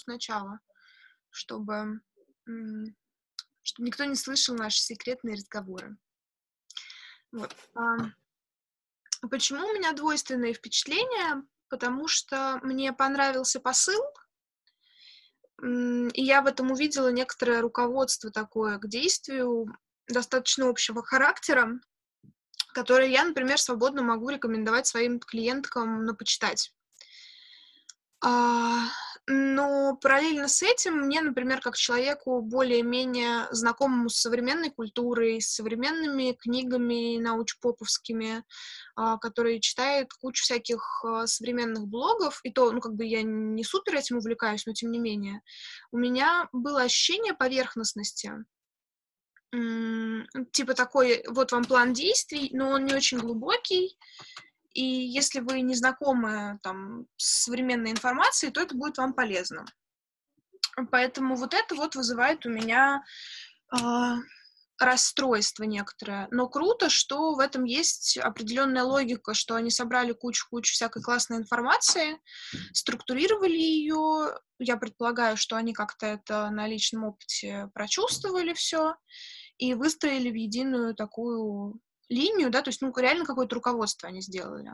сначала, чтобы, чтобы никто не слышал наши секретные разговоры. Вот. Почему у меня двойственные впечатления? Потому что мне понравился посыл, и я в этом увидела некоторое руководство такое к действию достаточно общего характера, которое я, например, свободно могу рекомендовать своим клиенткам на почитать. А, но параллельно с этим мне, например, как человеку более-менее знакомому с современной культурой, с современными книгами научпоповскими, а, которые читает кучу всяких а, современных блогов, и то, ну, как бы я не супер этим увлекаюсь, но тем не менее, у меня было ощущение поверхностности, типа такой, вот вам план действий, но он не очень глубокий, и если вы не знакомы там, с современной информацией, то это будет вам полезно. Поэтому вот это вот вызывает у меня э, расстройство некоторое. Но круто, что в этом есть определенная логика, что они собрали кучу-кучу всякой классной информации, структурировали ее. Я предполагаю, что они как-то это на личном опыте прочувствовали все и выстроили в единую такую линию, да, то есть, ну, реально какое-то руководство они сделали.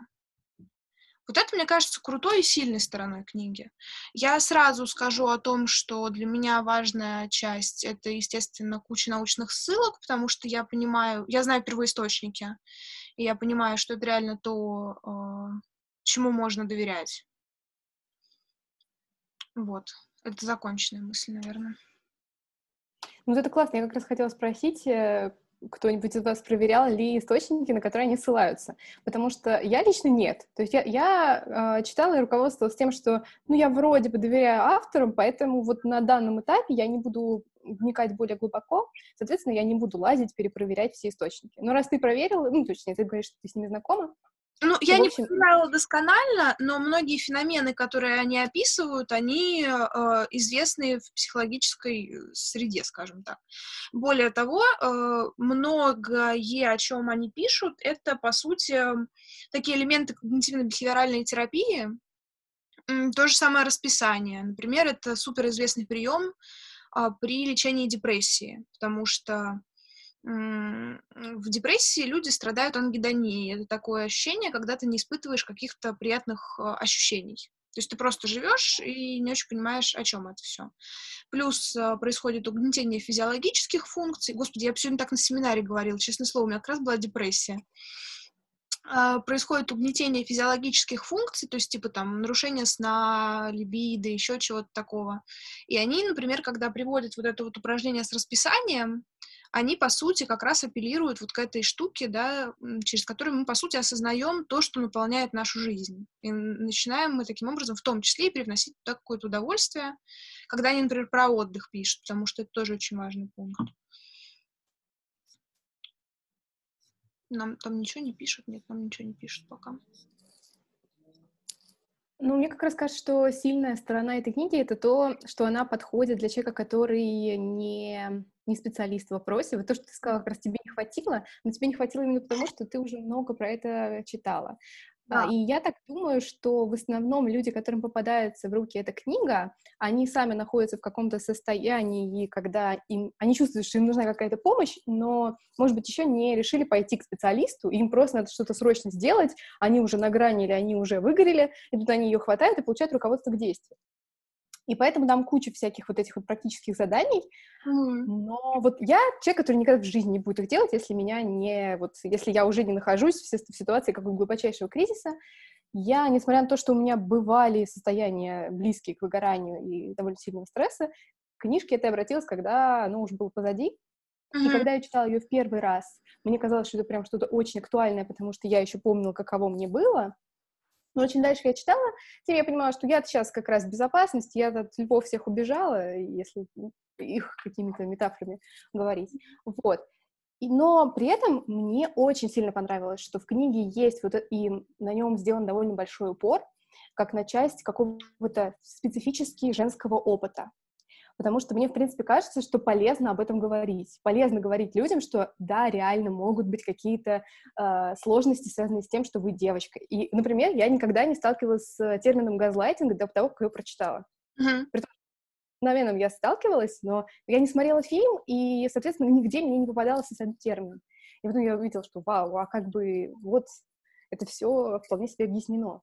Вот это, мне кажется, крутой и сильной стороной книги. Я сразу скажу о том, что для меня важная часть — это, естественно, куча научных ссылок, потому что я понимаю, я знаю первоисточники, и я понимаю, что это реально то, э, чему можно доверять. Вот. Это законченная мысль, наверное. Ну, это классно. Я как раз хотела спросить, э, кто-нибудь из вас проверял ли источники, на которые они ссылаются? Потому что я лично нет. То есть я, я э, читала и руководствовалась тем, что ну, я вроде бы доверяю авторам, поэтому вот на данном этапе я не буду вникать более глубоко, соответственно, я не буду лазить, перепроверять все источники. Но раз ты проверил, ну, точнее, ты говоришь, что ты с ними знакома, ну, я общем... не проверяла досконально, но многие феномены, которые они описывают, они э, известны в психологической э, среде, скажем так. Более того, э, многое, о чем они пишут, это, по сути, такие элементы когнитивно-бихевиоральной терапии, то же самое расписание. Например, это суперизвестный прием э, при лечении депрессии, потому что в депрессии люди страдают ангидонией. Это такое ощущение, когда ты не испытываешь каких-то приятных а, ощущений. То есть ты просто живешь и не очень понимаешь, о чем это все. Плюс э, происходит угнетение физиологических функций. Господи, я сегодня так на семинаре говорила, честное слово, у меня как раз была депрессия. Э, происходит угнетение физиологических функций, то есть типа там нарушение сна, либидо, еще чего-то такого. И они, например, когда приводят вот это вот упражнение с расписанием, они, по сути, как раз апеллируют вот к этой штуке, да, через которую мы, по сути, осознаем то, что наполняет нашу жизнь. И начинаем мы таким образом в том числе и привносить туда какое-то удовольствие, когда они, например, про отдых пишут, потому что это тоже очень важный пункт. Нам там ничего не пишут? Нет, нам ничего не пишут пока. Ну, мне как раз кажется, что сильная сторона этой книги — это то, что она подходит для человека, который не, не специалист в вопросе. Вот то, что ты сказала, как раз тебе не хватило, но тебе не хватило именно потому, что ты уже много про это читала. Да. И я так думаю, что в основном люди, которым попадается в руки эта книга, они сами находятся в каком-то состоянии, и когда им, они чувствуют, что им нужна какая-то помощь, но, может быть, еще не решили пойти к специалисту, им просто надо что-то срочно сделать, они уже на грани или они уже выгорели, и тут они ее хватают и получают руководство к действию. И поэтому там куча всяких вот этих вот практических заданий. Mm. Но вот я человек, который никогда в жизни не будет их делать, если меня не... Вот если я уже не нахожусь в ситуации какого глубочайшего кризиса, я, несмотря на то, что у меня бывали состояния близкие к выгоранию и довольно сильного стресса, к книжке это обратилась, когда оно уже было позади. И когда я читала ее в первый раз, мне казалось, что это прям что-то очень актуальное, потому что я еще помнила, каково мне было. Но чем дальше я читала, тем я понимала, что я сейчас как раз в безопасности, я от львов всех убежала, если их какими-то метафорами говорить. Вот. И, но при этом мне очень сильно понравилось, что в книге есть вот и на нем сделан довольно большой упор, как на часть какого-то специфически женского опыта потому что мне, в принципе, кажется, что полезно об этом говорить. Полезно говорить людям, что да, реально могут быть какие-то э, сложности, связанные с тем, что вы девочка. И, например, я никогда не сталкивалась с термином газлайтинг до того, как его прочитала. Mm-hmm. феноменом я сталкивалась, но я не смотрела фильм, и, соответственно, нигде мне не попадался этот термин. И потом я увидела, что вау, а как бы вот это все вполне себе объяснено.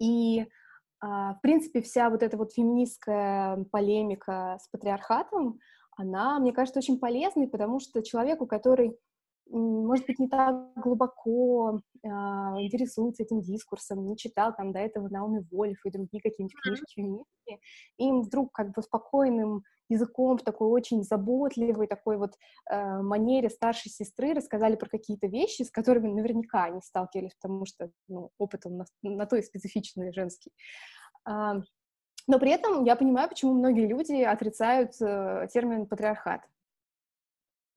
И, в принципе, вся вот эта вот феминистская полемика с патриархатом, она, мне кажется, очень полезной, потому что человеку, который может быть, не так глубоко э, интересуется этим дискурсом, не читал там до этого Наоми Вольф и другие какие-нибудь книжки феминистки, им вдруг как бы спокойным языком, в такой очень заботливой такой вот э, манере старшей сестры рассказали про какие-то вещи, с которыми наверняка они сталкивались, потому что ну, опыт он на, на то и специфичный женский. Но при этом я понимаю, почему многие люди отрицают э, термин патриархат.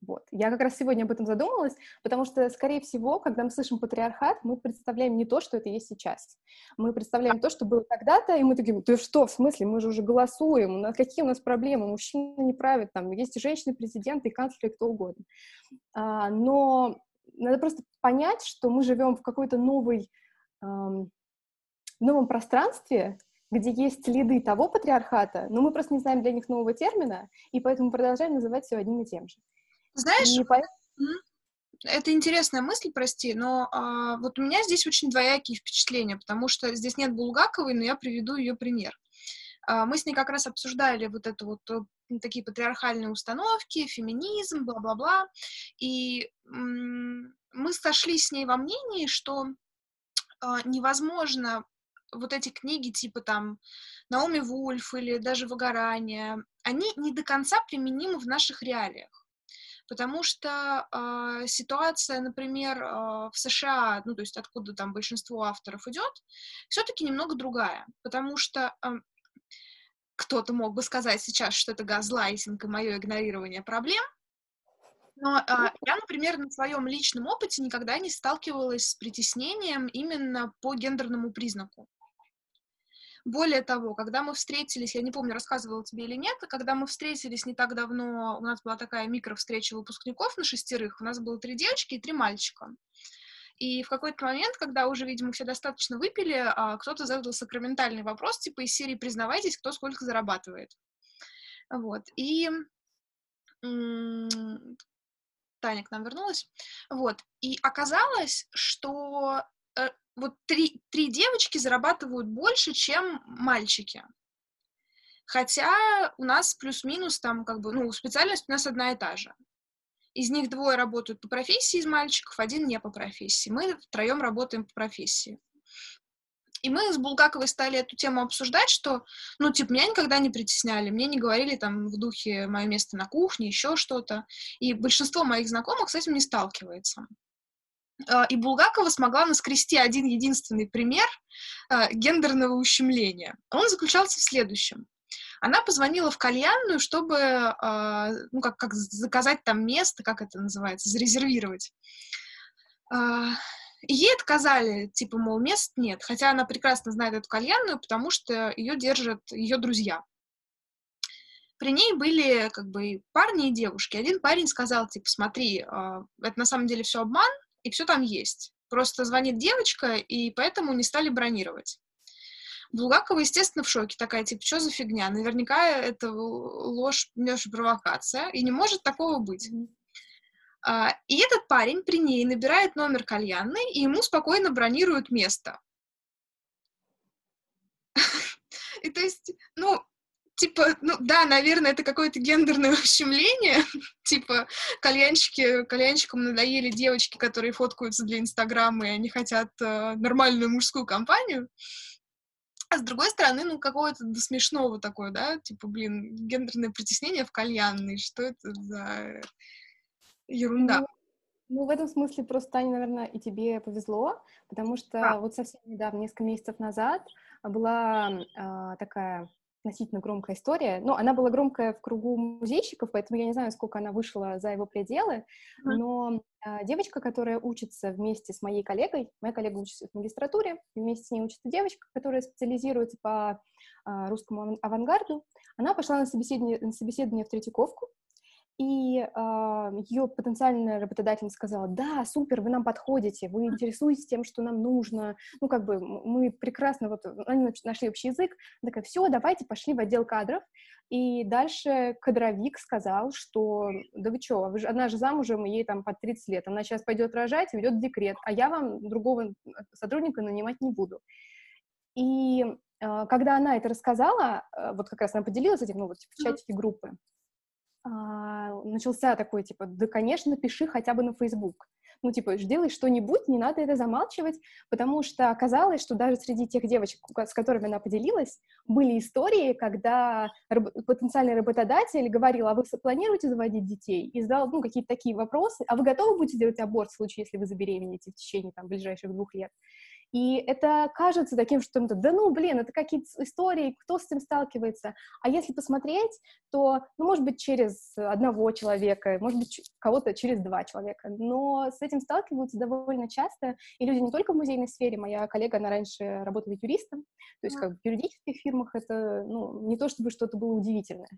Вот. Я как раз сегодня об этом задумалась, потому что, скорее всего, когда мы слышим патриархат, мы представляем не то, что это есть сейчас. Мы представляем то, что было когда-то, и мы такие, ты что, в смысле, мы же уже голосуем, на какие у нас проблемы, мужчины не правят, там, есть и женщины-президенты, и канцлеры, кто угодно. А, но надо просто понять, что мы живем в какой-то новой, эм, новом пространстве, где есть следы того патриархата, но мы просто не знаем для них нового термина, и поэтому продолжаем называть все одним и тем же. Знаешь, это интересная мысль, прости, но а, вот у меня здесь очень двоякие впечатления, потому что здесь нет Булгаковой, но я приведу ее пример. А, мы с ней как раз обсуждали вот это вот э, такие патриархальные установки, феминизм, бла-бла-бла, и мы сошлись с ней во мнении, что а, невозможно вот эти книги типа там Наоми Вульф или даже «Выгорание», они не до конца применимы в наших реалиях потому что э, ситуация, например, э, в США, ну, то есть откуда там большинство авторов идет, все-таки немного другая, потому что э, кто-то мог бы сказать сейчас, что это газлайтинг и мое игнорирование проблем, но э, я, например, на своем личном опыте никогда не сталкивалась с притеснением именно по гендерному признаку. Более того, когда мы встретились, я не помню, рассказывала тебе или нет, когда мы встретились не так давно, у нас была такая микровстреча выпускников на шестерых, у нас было три девочки и три мальчика. И в какой-то момент, когда уже, видимо, все достаточно выпили, а, кто-то задал сакраментальный вопрос, типа из серии «Признавайтесь, кто сколько зарабатывает». Вот. И Таня к нам вернулась. Вот. И оказалось, что вот три, три девочки зарабатывают больше, чем мальчики. Хотя у нас плюс-минус там как бы, ну, специальность у нас одна и та же. Из них двое работают по профессии из мальчиков, один не по профессии. Мы втроем работаем по профессии. И мы с Булгаковой стали эту тему обсуждать, что, ну, типа, меня никогда не притесняли, мне не говорили там в духе мое место на кухне, еще что-то. И большинство моих знакомых с этим не сталкивается. А, и Булгакова смогла наскрести один единственный пример а, гендерного ущемления. Он заключался в следующем. Она позвонила в кальянную, чтобы, а, ну, как, как заказать там место, как это называется, зарезервировать. И ей отказали, типа, мол, мест нет, хотя она прекрасно знает эту кальянную, потому что ее держат ее друзья. При ней были, как бы, парни и девушки. Один парень сказал, типа, смотри, это на самом деле все обман, и все там есть. Просто звонит девочка, и поэтому не стали бронировать. Булгакова, естественно, в шоке. Такая, типа, что за фигня? Наверняка это ложь, ложь провокация, и не может такого быть. А, и этот парень при ней набирает номер кальянной, и ему спокойно бронируют место. И то есть, ну, типа, ну да, наверное, это какое-то гендерное ущемление. типа, кальянщики, кальянщикам надоели девочки, которые фоткаются для Инстаграма, и они хотят э, нормальную мужскую компанию. А с другой стороны, ну, какое-то до смешного такое, да, типа, блин, гендерное притеснение в кальянной, что это за ерунда? Ну, ну, в этом смысле просто, Таня, наверное, и тебе повезло, потому что а. вот совсем недавно, несколько месяцев назад, была э, такая относительно громкая история. Ну, она была громкая в кругу музейщиков, поэтому я не знаю, сколько она вышла за его пределы, но э, девочка, которая учится вместе с моей коллегой, моя коллега учится в магистратуре, вместе с ней учится девочка, которая специализируется по э, русскому авангарду, она пошла на собеседование, на собеседование в Третьяковку, и э, а, ее потенциальная работодательница сказала, да, супер, вы нам подходите, вы интересуетесь тем, что нам нужно, ну, как бы мы прекрасно, вот, они нашли общий язык, такая, все, давайте, пошли в отдел кадров, и дальше кадровик сказал, что, да вы что, она же замужем, ей там под 30 лет, она сейчас пойдет рожать, ведет в декрет, а я вам другого сотрудника нанимать не буду. И э, когда она это рассказала, э, вот как раз она поделилась этим, ну, вот в чатике группы, начался такой, типа, да, конечно, пиши хотя бы на Facebook. Ну, типа, делай что-нибудь, не надо это замалчивать, потому что оказалось, что даже среди тех девочек, с которыми она поделилась, были истории, когда раб- потенциальный работодатель говорил, а вы планируете заводить детей? И задал, ну, какие-то такие вопросы, а вы готовы будете делать аборт в случае, если вы забеременеете в течение, там, ближайших двух лет? И это кажется таким, что это, да ну, блин, это какие-то истории, кто с этим сталкивается. А если посмотреть, то, ну, может быть, через одного человека, может быть, кого-то через два человека. Но с этим сталкиваются довольно часто, и люди не только в музейной сфере, моя коллега, она раньше работала юристом, то есть как в юридических фирмах это, ну, не то чтобы что-то было удивительное.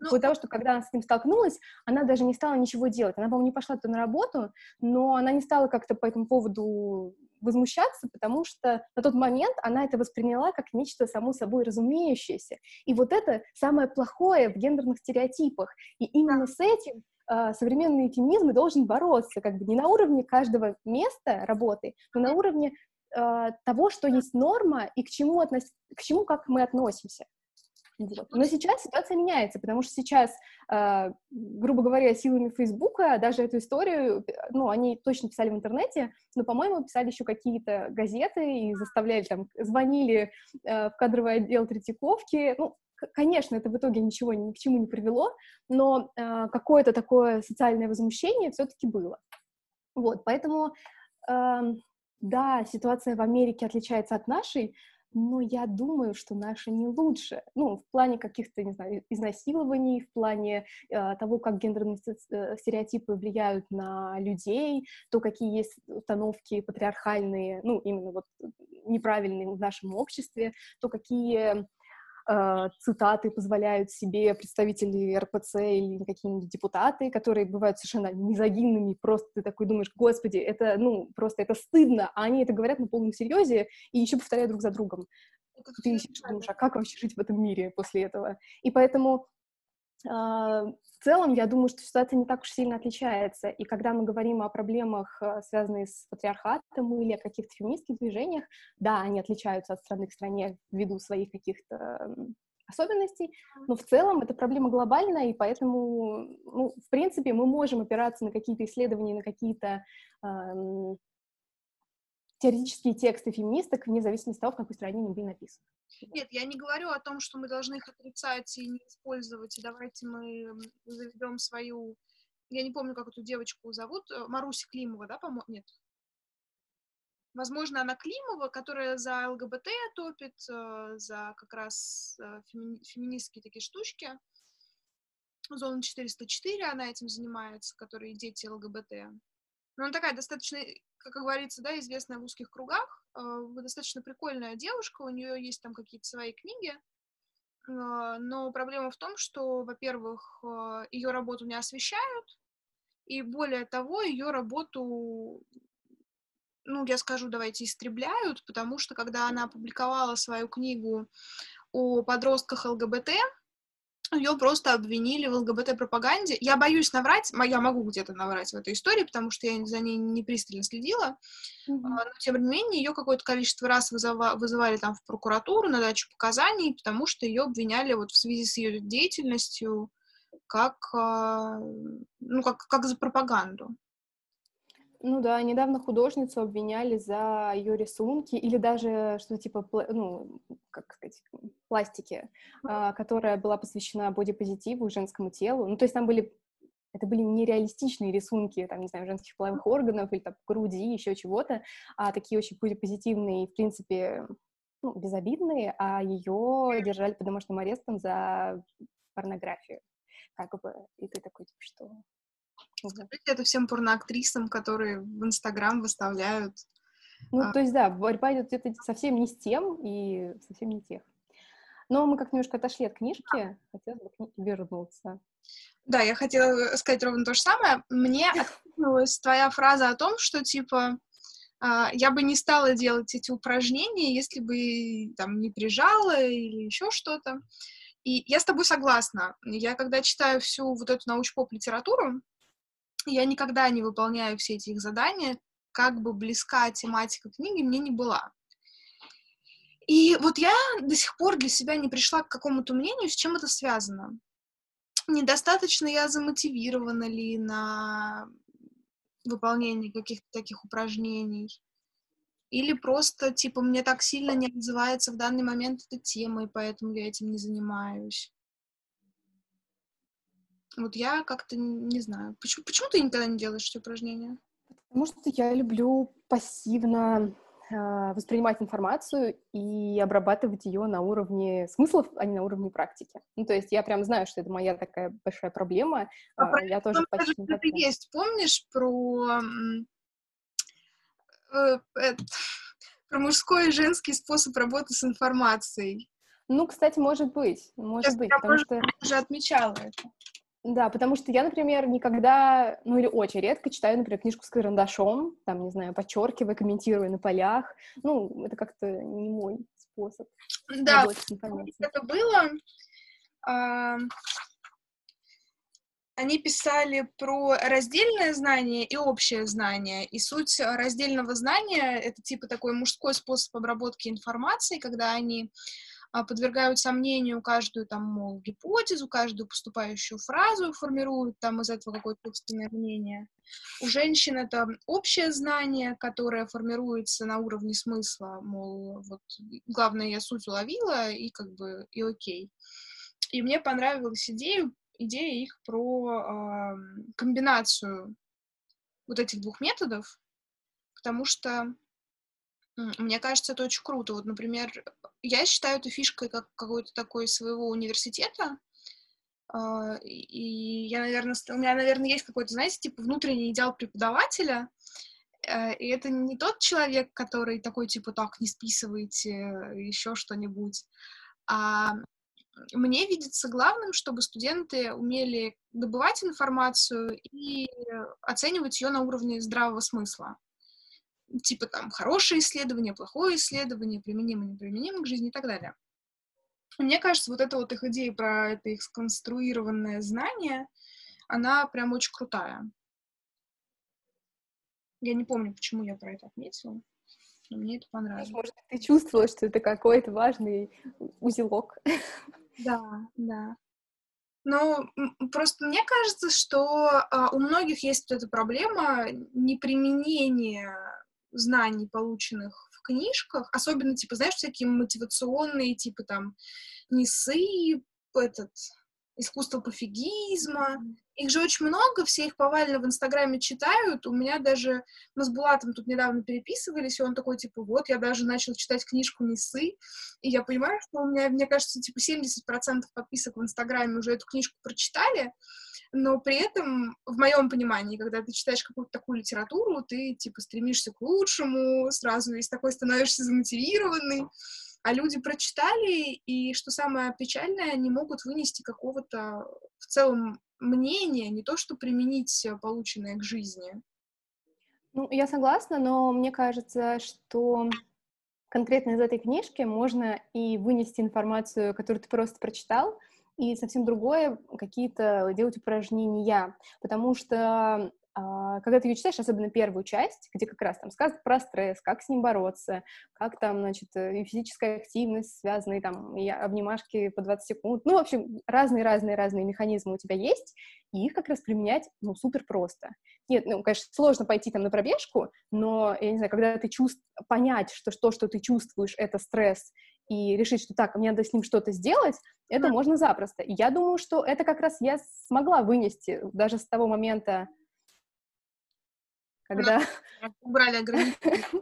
Ну, После того, что когда она с ним столкнулась, она даже не стала ничего делать. Она, по-моему, не пошла туда на работу, но она не стала как-то по этому поводу возмущаться, потому что на тот момент она это восприняла как нечто само собой разумеющееся. И вот это самое плохое в гендерных стереотипах. И именно с этим э, современный феминизм должен бороться, как бы не на уровне каждого места работы, но на уровне э, того, что есть норма и к чему, относ... к чему как мы относимся. Вот. Но сейчас ситуация меняется, потому что сейчас, э, грубо говоря, силами Фейсбука даже эту историю, ну, они точно писали в интернете, но, по-моему, писали еще какие-то газеты и заставляли там, звонили э, в кадровый отдел Третьяковки. Ну, конечно, это в итоге ничего ни к чему не привело, но э, какое-то такое социальное возмущение все-таки было. Вот, поэтому, э, да, ситуация в Америке отличается от нашей, но я думаю, что наша не лучше. Ну, в плане каких-то, не знаю, изнасилований, в плане э, того, как гендерные э, стереотипы влияют на людей, то, какие есть установки патриархальные, ну, именно вот неправильные в нашем обществе, то, какие э, цитаты позволяют себе представители РПЦ или какие-нибудь депутаты, которые бывают совершенно мизогинными, просто ты такой думаешь, господи, это, ну, просто это стыдно, а они это говорят на полном серьезе и еще повторяют друг за другом. Ты думаешь, а как вообще жить в этом мире после этого? И поэтому в целом, я думаю, что ситуация не так уж сильно отличается. И когда мы говорим о проблемах, а, связанных с патриархатом или о каких-то феминистских движениях, да, они отличаются от страны к стране ввиду своих каких-то особенностей, но в целом это проблема глобальная, и поэтому, ну, в принципе, мы можем опираться на какие-то исследования, на какие-то эм, теоретические тексты феминисток, вне зависимости от того, в какой стране они были написаны. Нет, я не говорю о том, что мы должны их отрицать и не использовать, и давайте мы заведем свою... Я не помню, как эту девочку зовут, э, Маруся Климова, да, по-моему? Нет. Возможно, она Климова, которая за ЛГБТ топит, э, за как раз э, феми... феминистские такие штучки. Зона 404, она этим занимается, которые дети ЛГБТ. Но она такая достаточно как говорится, да, известная в узких кругах, э, достаточно прикольная девушка, у нее есть там какие-то свои книги, э, но проблема в том, что, во-первых, э, ее работу не освещают, и более того, ее работу, ну, я скажу, давайте, истребляют, потому что когда она опубликовала свою книгу о подростках ЛГБТ, ее просто обвинили в ЛГБТ-пропаганде. Я боюсь наврать, я могу где-то наврать в этой истории, потому что я за ней не пристально следила, mm-hmm. но тем не менее ее какое-то количество раз вызова- вызывали там в прокуратуру на дачу показаний, потому что ее обвиняли вот в связи с ее деятельностью как, а, ну, как, как за пропаганду. Ну да, недавно художницу обвиняли за ее рисунки или даже что типа, ну, как сказать, пластики, а, которая была посвящена бодипозитиву, женскому телу. Ну, то есть там были это были нереалистичные рисунки, там, не знаю, женских половых органов или там груди, еще чего-то, а такие очень позитивные, в принципе, ну, безобидные, а ее держали под домашним арестом за порнографию. Как бы, и ты такой, типа, что? Скажите это всем порноактрисам, которые в Инстаграм выставляют. Ну, а... то есть, да, борьба идет где-то совсем не с тем и совсем не тех. Но мы как немножко отошли от книжки, хотелось бы к ней вернуться. Да, я хотела сказать ровно то же самое. Мне откликнулась твоя фраза о том, что, типа, а, я бы не стала делать эти упражнения, если бы там не прижала или еще что-то. И я с тобой согласна. Я когда читаю всю вот эту научпоп литературу, я никогда не выполняю все эти их задания, как бы близка тематика книги мне не была. И вот я до сих пор для себя не пришла к какому-то мнению, с чем это связано. Недостаточно я замотивирована ли на выполнение каких-то таких упражнений. Или просто, типа, мне так сильно не отзывается в данный момент эта тема, и поэтому я этим не занимаюсь. Вот я как-то не знаю. Почему, почему ты никогда не делаешь эти упражнения? Потому что я люблю пассивно э, воспринимать информацию и обрабатывать ее на уровне смыслов, а не на уровне практики. Ну, то есть я прям знаю, что это моя такая большая проблема. А э, я тоже почти это есть. Помнишь про э, э, про мужской и женский способ работы с информацией? Ну, кстати, может быть, может Сейчас быть, я потому что уже отмечала это. Да, потому что я, например, никогда, ну или очень редко читаю, например, книжку с карандашом, там, не знаю, подчеркивая, комментируя на полях. Ну, это как-то не мой способ. Да, это было. А, они писали про раздельное знание и общее знание. И суть раздельного знания — это типа такой мужской способ обработки информации, когда они подвергают сомнению каждую там, мол, гипотезу, каждую поступающую фразу, формируют там из этого какое-то собственное мнение. У женщин это общее знание, которое формируется на уровне смысла, мол, вот главное, я суть уловила, и как бы и окей. И мне понравилась идея, идея их про э, комбинацию вот этих двух методов, потому что мне кажется, это очень круто. Вот, например, я считаю эту фишкой как какой-то такой своего университета. А, и я, наверное, у меня, наверное, есть какой-то, знаете, типа внутренний идеал преподавателя. Э, и это не тот человек, который такой, типа, так, не списывайте, еще что-нибудь. А мне видится главным, чтобы студенты умели добывать информацию и оценивать ее на уровне здравого смысла типа там хорошее исследование, плохое исследование, применимо, неприменимо к жизни и так далее. Мне кажется, вот эта вот их идея про это их сконструированное знание, она прям очень крутая. Я не помню, почему я про это отметила, но мне это понравилось. Может, ты чувствовала, что это какой-то важный узелок. Да, да. Ну, просто мне кажется, что а, у многих есть вот эта проблема неприменения знаний, полученных в книжках, особенно, типа, знаешь, всякие мотивационные, типа, там, Несы, этот, искусство пофигизма. Их же очень много, все их повально в Инстаграме читают. У меня даже, мы с Булатом тут недавно переписывались, и он такой, типа, вот, я даже начал читать книжку Несы, и я понимаю, что у меня, мне кажется, типа, 70% подписок в Инстаграме уже эту книжку прочитали, но при этом, в моем понимании, когда ты читаешь какую-то такую литературу, ты, типа, стремишься к лучшему, сразу весь такой становишься замотивированный, а люди прочитали, и, что самое печальное, не могут вынести какого-то в целом мнения, не то что применить полученное к жизни. Ну, я согласна, но мне кажется, что конкретно из этой книжки можно и вынести информацию, которую ты просто прочитал, и совсем другое какие-то делать упражнения, потому что а, когда ты ее читаешь, особенно первую часть, где как раз там сказано про стресс, как с ним бороться, как там, значит, э, и физическая активность связанные там, и обнимашки по 20 секунд, ну, в общем, разные-разные-разные механизмы у тебя есть, и их как раз применять, ну, супер просто. Нет, ну, конечно, сложно пойти там на пробежку, но, я не знаю, когда ты чувств... понять, что то, что ты чувствуешь, это стресс, и решить, что так, мне надо с ним что-то сделать, это mm. можно запросто. И я думаю, что это как раз я смогла вынести даже с того момента, когда... Убрали ограничения.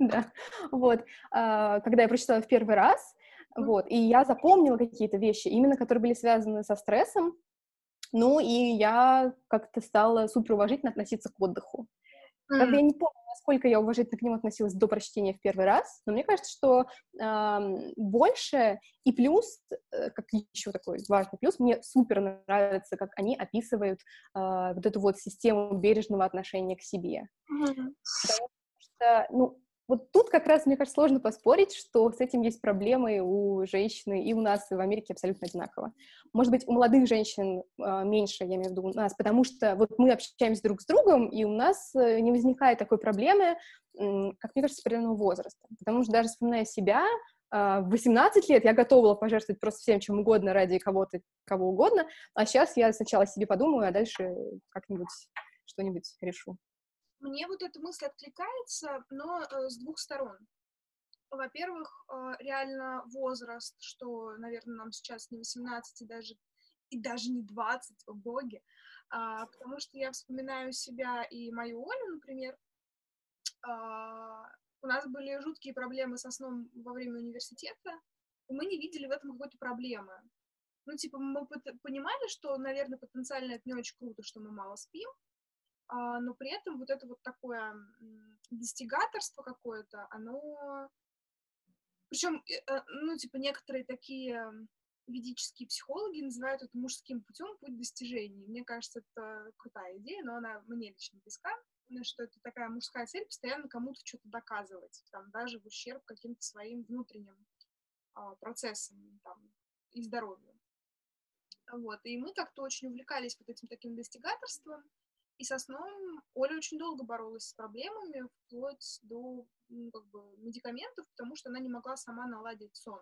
Да, вот. А, когда я прочитала в первый раз, вот, и я запомнила какие-то вещи, именно которые были связаны со стрессом, ну, и я как-то стала супер уважительно относиться к отдыху. Правда, я не помню, насколько я уважительно к нему относилась до прочтения в первый раз, но мне кажется, что э, больше и плюс, э, как еще такой важный плюс, мне супер нравится, как они описывают э, вот эту вот систему бережного отношения к себе. Mm-hmm. Потому что, ну, вот тут как раз, мне кажется, сложно поспорить, что с этим есть проблемы у женщины и у нас, и в Америке абсолютно одинаково. Может быть, у молодых женщин э, меньше, я имею в виду у нас, потому что вот мы общаемся друг с другом, и у нас э, не возникает такой проблемы, как мне кажется, определенного возраста. Потому что даже вспоминая себя, э, в 18 лет я готова была пожертвовать просто всем, чем угодно ради кого-то, кого угодно, а сейчас я сначала себе подумаю, а дальше как-нибудь что-нибудь решу. Мне вот эта мысль откликается, но э, с двух сторон. Во-первых, э, реально возраст, что, наверное, нам сейчас не 18 и даже, и даже не 20, о боге, а, потому что я вспоминаю себя и мою Олю, например, а, у нас были жуткие проблемы со сном во время университета, и мы не видели в этом какой-то проблемы. Ну, типа, мы понимали, что, наверное, потенциально это не очень круто, что мы мало спим, но при этом вот это вот такое достигаторство какое-то, оно... Причем, э, э, ну, типа, некоторые такие ведические психологи называют это мужским путем путь достижений. Мне кажется, это крутая идея, но она мне лично близка, что это такая мужская цель постоянно кому-то что-то доказывать, там, даже в ущерб каким-то своим внутренним а, процессам там, и здоровью. Вот, и мы как-то очень увлекались вот этим таким достигаторством, и со сном Оля очень долго боролась с проблемами, вплоть до ну, как бы, медикаментов, потому что она не могла сама наладить сон.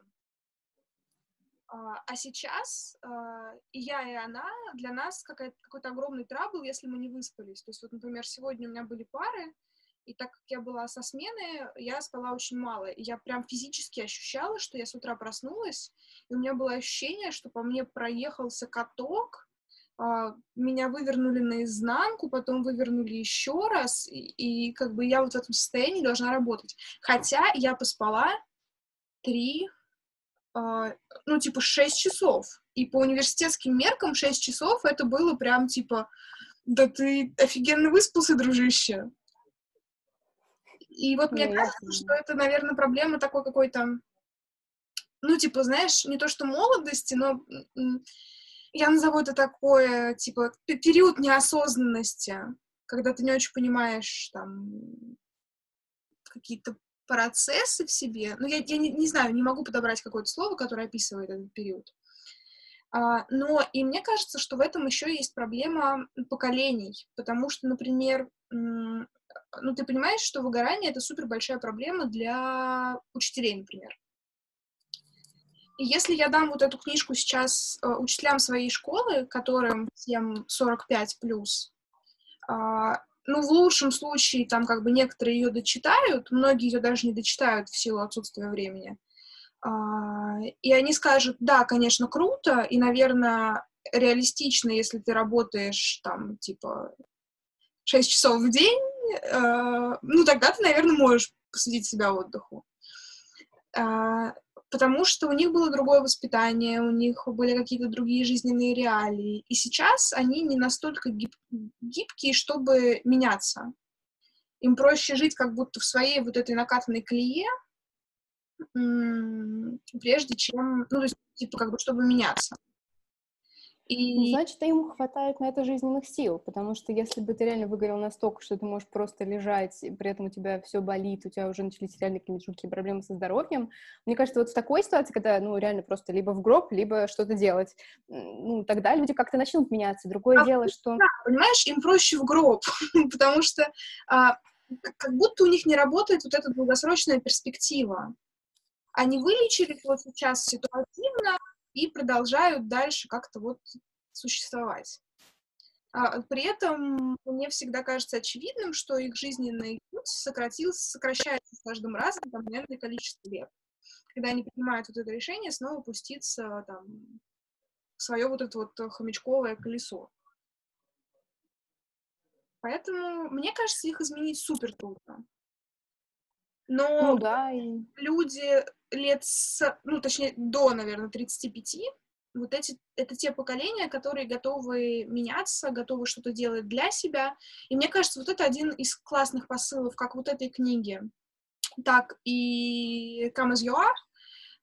А, а сейчас а, и я, и она, для нас какой-то огромный трабл, если мы не выспались. То есть вот, например, сегодня у меня были пары, и так как я была со смены, я спала очень мало. И я прям физически ощущала, что я с утра проснулась, и у меня было ощущение, что по мне проехался каток, меня вывернули наизнанку, потом вывернули еще раз, и, и как бы я вот в этом состоянии должна работать. Хотя я поспала три, э, ну, типа, шесть часов. И по университетским меркам шесть часов это было прям, типа, да ты офигенно выспался, дружище. И вот мне ну, кажется, что это, наверное, проблема такой какой-то, ну, типа, знаешь, не то что молодости, но я назову это такое, типа, период неосознанности, когда ты не очень понимаешь, там, какие-то процессы в себе. Ну, я, я не, не знаю, не могу подобрать какое-то слово, которое описывает этот период. А, но и мне кажется, что в этом еще есть проблема поколений, потому что, например, ну, ты понимаешь, что выгорание — это супер большая проблема для учителей, например. И если я дам вот эту книжку сейчас э, учителям своей школы, которым всем 45 плюс, э, ну, в лучшем случае, там, как бы некоторые ее дочитают, многие ее даже не дочитают в силу отсутствия времени. Э, и они скажут, да, конечно, круто, и, наверное, реалистично, если ты работаешь, там, типа, 6 часов в день, э, ну, тогда ты, наверное, можешь посвятить себя отдыху. Потому что у них было другое воспитание, у них были какие-то другие жизненные реалии. И сейчас они не настолько гиб- гибкие, чтобы меняться. Им проще жить как будто в своей вот этой накатанной колее, прежде чем, ну, то есть, типа, как бы, чтобы меняться. И... Ну, значит, им хватает на это жизненных сил, потому что если бы ты реально выгорел настолько, что ты можешь просто лежать, и при этом у тебя все болит, у тебя уже начались реально какие-то жуткие проблемы со здоровьем, мне кажется, вот в такой ситуации, когда, ну, реально просто либо в гроб, либо что-то делать, ну, тогда люди как-то начнут меняться. Другое а, дело, что... Да, понимаешь, им проще в гроб, потому что а, как будто у них не работает вот эта долгосрочная перспектива. Они вылечились вот сейчас ситуативно, и продолжают дальше как-то вот существовать. А, при этом мне всегда кажется очевидным, что их жизненный путь сократился, сокращается с каждым разом там, наверное, количество лет. Когда они принимают вот это решение снова пуститься там, в свое вот это вот хомячковое колесо. Поэтому, мне кажется, их изменить супер трудно. Но ну, да, и... люди лет, с, ну, точнее, до, наверное, 35, вот эти, это те поколения, которые готовы меняться, готовы что-то делать для себя. И мне кажется, вот это один из классных посылов, как вот этой книги, так и Come as you are,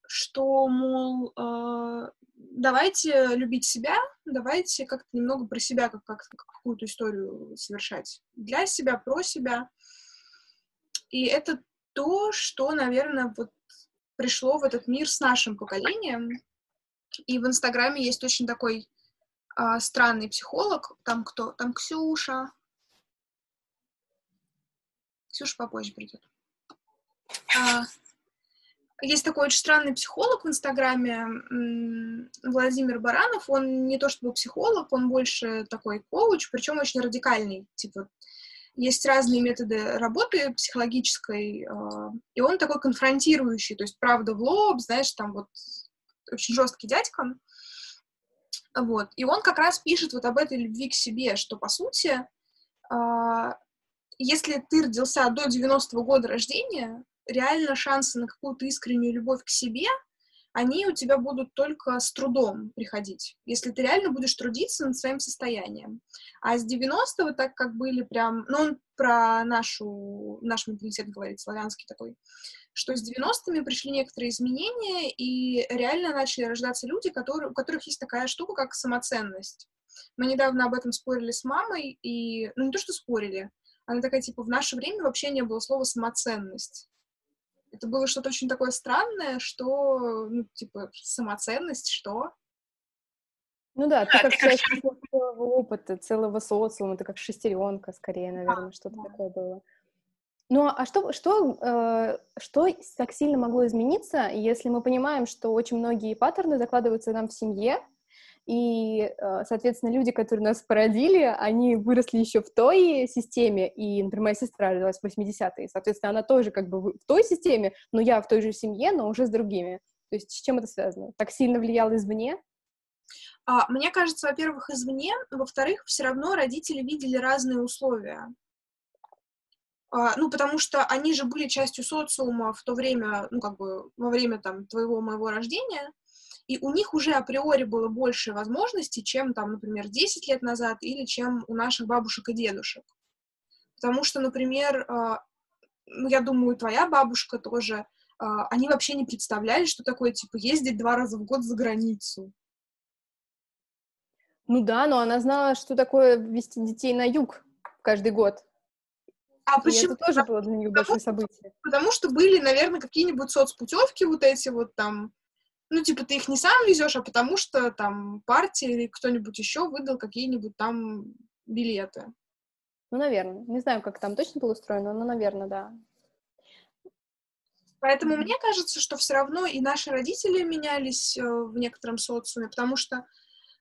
что, мол, э, давайте любить себя, давайте как-то немного про себя, как, как какую-то историю совершать. Для себя, про себя. И это то, что, наверное, вот пришло в этот мир с нашим поколением. И в Инстаграме есть очень такой а, странный психолог. Там кто? Там Ксюша. Ксюша попозже придет. А, есть такой очень странный психолог в Инстаграме, Владимир Баранов. Он не то чтобы психолог, он больше такой коуч, причем очень радикальный. Типа, есть разные методы работы психологической, а, и он такой конфронтирующий, то есть правда в лоб, знаешь, там вот очень жесткий дядька. Вот. И он как раз пишет вот об этой любви к себе, что, по сути, а, если ты родился до 90-го года рождения, реально шансы на какую-то искреннюю любовь к себе, они у тебя будут только с трудом приходить, если ты реально будешь трудиться над своим состоянием. А с 90-го, так как были прям, ну, он про нашу, наш менталитет говорит, славянский такой, что с 90-ми пришли некоторые изменения, и реально начали рождаться люди, которые, у которых есть такая штука, как самоценность. Мы недавно об этом спорили с мамой, и, ну, не то, что спорили, она такая, типа, в наше время вообще не было слова «самоценность» это было что-то очень такое странное, что, ну, типа, самоценность, что? Ну да, ты как часть целого опыта, целого социума, ты как шестеренка, скорее, наверное, что-то такое было. Ну а что, что, э, что так сильно могло измениться, если мы понимаем, что очень многие паттерны закладываются нам в семье, и, э, соответственно, люди, которые нас породили, они выросли еще в той системе, и, например, моя сестра родилась в 80-е, соответственно, она тоже как бы в той системе, но я в той же семье, но уже с другими. То есть с чем это связано? Так сильно влияло извне? А, мне кажется, во-первых, извне, во-вторых, все равно родители видели разные условия. А, ну, потому что они же были частью социума в то время, ну, как бы, во время, там, твоего, моего рождения, и у них уже априори было больше возможностей, чем там, например, 10 лет назад или чем у наших бабушек и дедушек. Потому что, например, а, ну, я думаю, твоя бабушка тоже, а, они вообще не представляли, что такое, типа, ездить два раза в год за границу. Ну да, но она знала, что такое вести детей на юг каждый год. А и почему? Это тоже было для них большое событие. Потому что были, наверное, какие-нибудь соцпутевки вот эти вот там, ну, типа, ты их не сам везешь, а потому что там партия или кто-нибудь еще выдал какие-нибудь там билеты. Ну, наверное. Не знаю, как там точно было устроено, но, наверное, да. Поэтому мне кажется, что все равно и наши родители менялись э, в некотором социуме, потому что,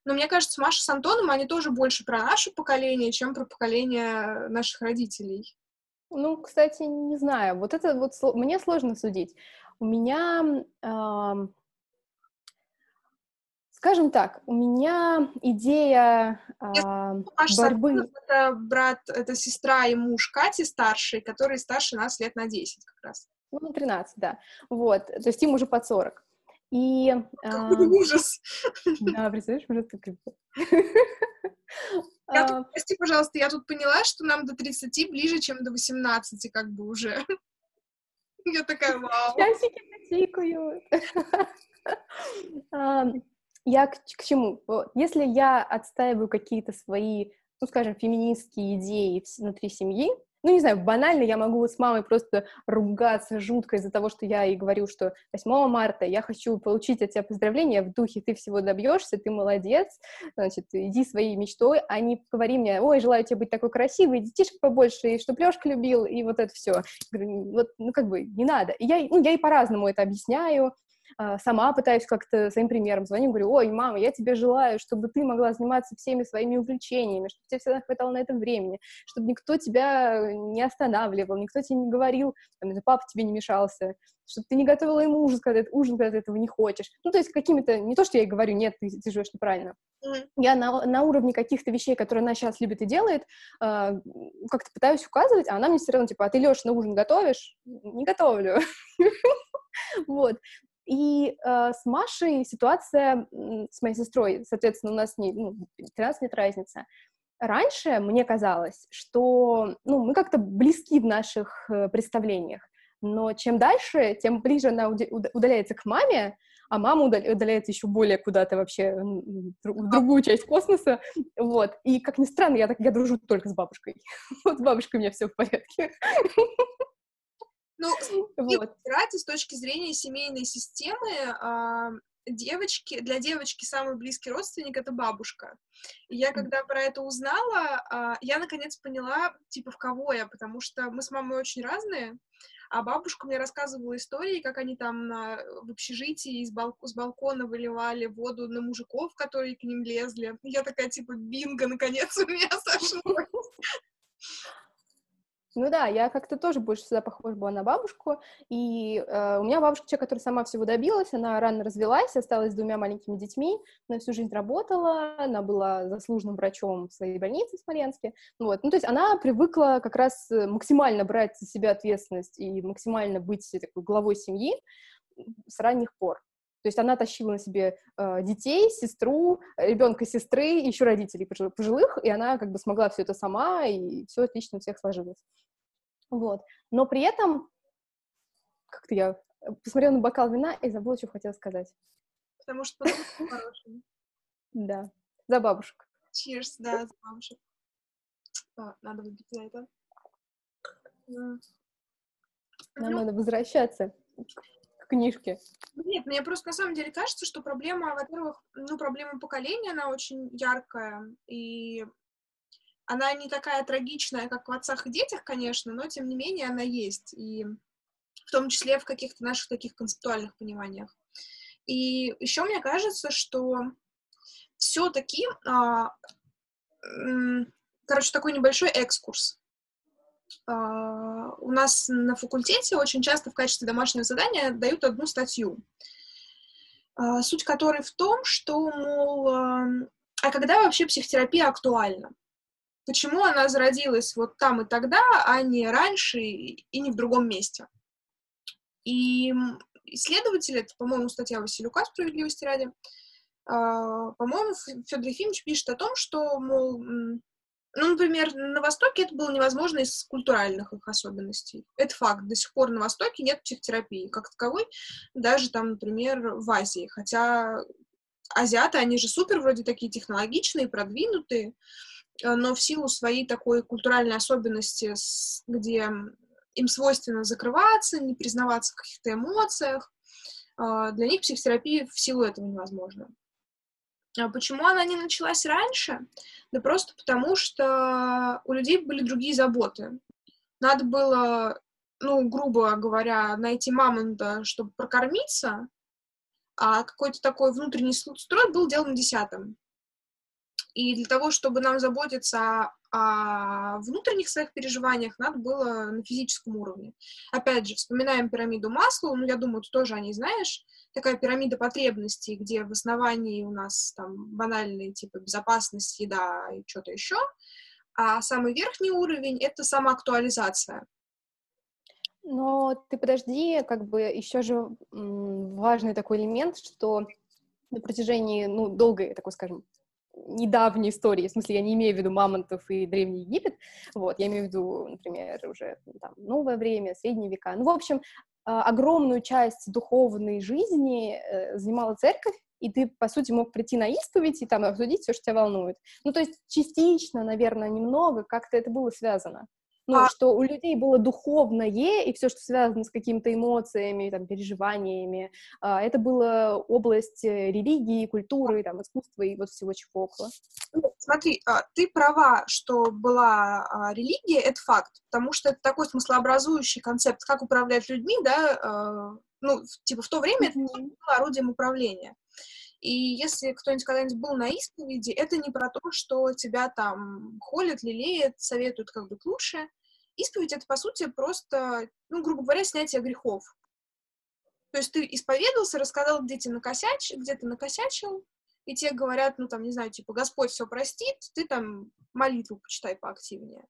ну, мне кажется, Маша с Антоном, они тоже больше про наше поколение, чем про поколение наших родителей. Ну, кстати, не знаю. Вот это вот мне сложно судить. У меня э, Скажем так, у меня идея э, борьбы... Это брат, это сестра и муж Кати старший, который старше нас лет на 10 как раз. Ну, 13, да. Вот, то есть им уже под 40. И... Какой э, ужас! Да, представляешь, ужас как я тут, прости, пожалуйста, я тут поняла, что нам до 30 ближе, чем до 18, как бы уже. Я такая, вау. Часики потикают. я к, к чему? Если я отстаиваю какие-то свои, ну, скажем, феминистские идеи внутри семьи, ну, не знаю, банально я могу с мамой просто ругаться жутко из-за того, что я ей говорю, что 8 марта я хочу получить от тебя поздравления в духе «ты всего добьешься, ты молодец, значит, иди своей мечтой», а не говори мне «ой, желаю тебе быть такой красивой, детишек побольше, и чтоб Лёшка любил», и вот это все. Вот, ну, как бы, не надо. И я, ну, я и по-разному это объясняю, сама пытаюсь как-то своим примером звоню, говорю, ой, мама, я тебе желаю, чтобы ты могла заниматься всеми своими увлечениями, чтобы тебе всегда хватало на это времени, чтобы никто тебя не останавливал, никто тебе не говорил, там, папа тебе не мешался, чтобы ты не готовила ему ужин, когда, ужин, когда ты этого не хочешь. Ну, то есть какими-то, не то, что я ей говорю, нет, ты, ты живешь неправильно. Mm-hmm. Я на, на уровне каких-то вещей, которые она сейчас любит и делает, э, как-то пытаюсь указывать, а она мне все равно, типа, а ты, Леша, на ужин готовишь? Не готовлю. Вот. И э, с Машей ситуация с моей сестрой, соответственно, у нас не, ну, 13 лет разница. Раньше мне казалось, что ну, мы как-то близки в наших э, представлениях, но чем дальше, тем ближе она удаляется к маме, а мама удаляется еще более куда-то вообще в другую часть космоса, вот. И, как ни странно, я, так, я дружу только с бабушкой. Вот с бабушкой у меня все в порядке. Ну, вот. с точки зрения семейной системы, а, девочки, для девочки самый близкий родственник — это бабушка. И я, когда про это узнала, а, я, наконец, поняла, типа, в кого я, потому что мы с мамой очень разные, а бабушка мне рассказывала истории, как они там на, в общежитии из бал, с балкона выливали воду на мужиков, которые к ним лезли. Я такая, типа, бинго, наконец, у меня сошлось. Ну да, я как-то тоже больше всегда похожа была на бабушку, и э, у меня бабушка человек, которая сама всего добилась, она рано развелась, осталась с двумя маленькими детьми, она всю жизнь работала, она была заслуженным врачом в своей больнице в Смоленске, вот, ну то есть она привыкла как раз э, максимально брать на себя ответственность и максимально быть такой главой семьи с ранних пор. То есть она тащила на себе э, детей, сестру, ребенка сестры, еще родителей пожилых, и она как бы смогла все это сама, и все отлично у всех сложилось. Вот. Но при этом как-то я посмотрела на бокал вина и забыла, что хотела сказать. Потому что. Да, за бабушек. Cheers, да, за бабушек. А, надо выпить за это. Нам ну, надо возвращаться книжке. Нет, мне просто на самом деле кажется, что проблема, во-первых, ну, проблема поколения, она очень яркая, и она не такая трагичная, как в «Отцах и детях», конечно, но, тем не менее, она есть, и в том числе в каких-то наших таких концептуальных пониманиях. И еще мне кажется, что все-таки, а, короче, такой небольшой экскурс. А, у нас на факультете очень часто в качестве домашнего задания дают одну статью, а, суть которой в том, что, мол, а когда вообще психотерапия актуальна? Почему она зародилась вот там и тогда, а не раньше и не в другом месте? И исследователи, это, по-моему, статья Василюка «Справедливости ради», по-моему, Федор Ефимович пишет о том, что, мол, ну, например, на Востоке это было невозможно из культуральных их особенностей. Это факт. До сих пор на Востоке нет психотерапии как таковой, даже там, например, в Азии. Хотя азиаты, они же супер вроде такие технологичные, продвинутые, но в силу своей такой культуральной особенности, где им свойственно закрываться, не признаваться в каких-то эмоциях, э, для них психотерапия в силу этого невозможна. А почему она не началась раньше? Да просто потому, что у людей были другие заботы. Надо было, ну, грубо говоря, найти мамонта, чтобы прокормиться, а какой-то такой внутренний строй был делом десятым. И для того, чтобы нам заботиться о внутренних своих переживаниях, надо было на физическом уровне. Опять же, вспоминаем пирамиду масла, ну, я думаю, ты тоже о ней знаешь, такая пирамида потребностей, где в основании у нас там банальные типа безопасность, еда и что-то еще, а самый верхний уровень — это самоактуализация. Но ты подожди, как бы еще же важный такой элемент, что на протяжении, ну, долгой, такой, скажем, недавней истории, в смысле, я не имею в виду мамонтов и Древний Египет, вот, я имею в виду, например, уже там, новое время, средние века. Ну, в общем, а, огромную часть духовной жизни э, занимала церковь, и ты, по сути, мог прийти на исповедь и там обсудить все, что тебя волнует. Ну, то есть частично, наверное, немного как-то это было связано ну, а... что у людей было духовное, и все, что связано с какими-то эмоциями, там, переживаниями, а, это была область э, религии, культуры, там, искусства и вот всего чего около. Ну, смотри, а, ты права, что была а, религия, это факт, потому что это такой смыслообразующий концепт, как управлять людьми, да, ну, типа в то время это было орудием управления. И если кто-нибудь когда-нибудь был на исповеди, это не про то, что тебя там холят, лелеют, советуют как быть лучше. Исповедь — это, по сути, просто, ну, грубо говоря, снятие грехов. То есть ты исповедовался, рассказал, где ты, накосяч... где ты накосячил, и тебе говорят, ну, там, не знаю, типа, Господь все простит, ты там молитву почитай поактивнее.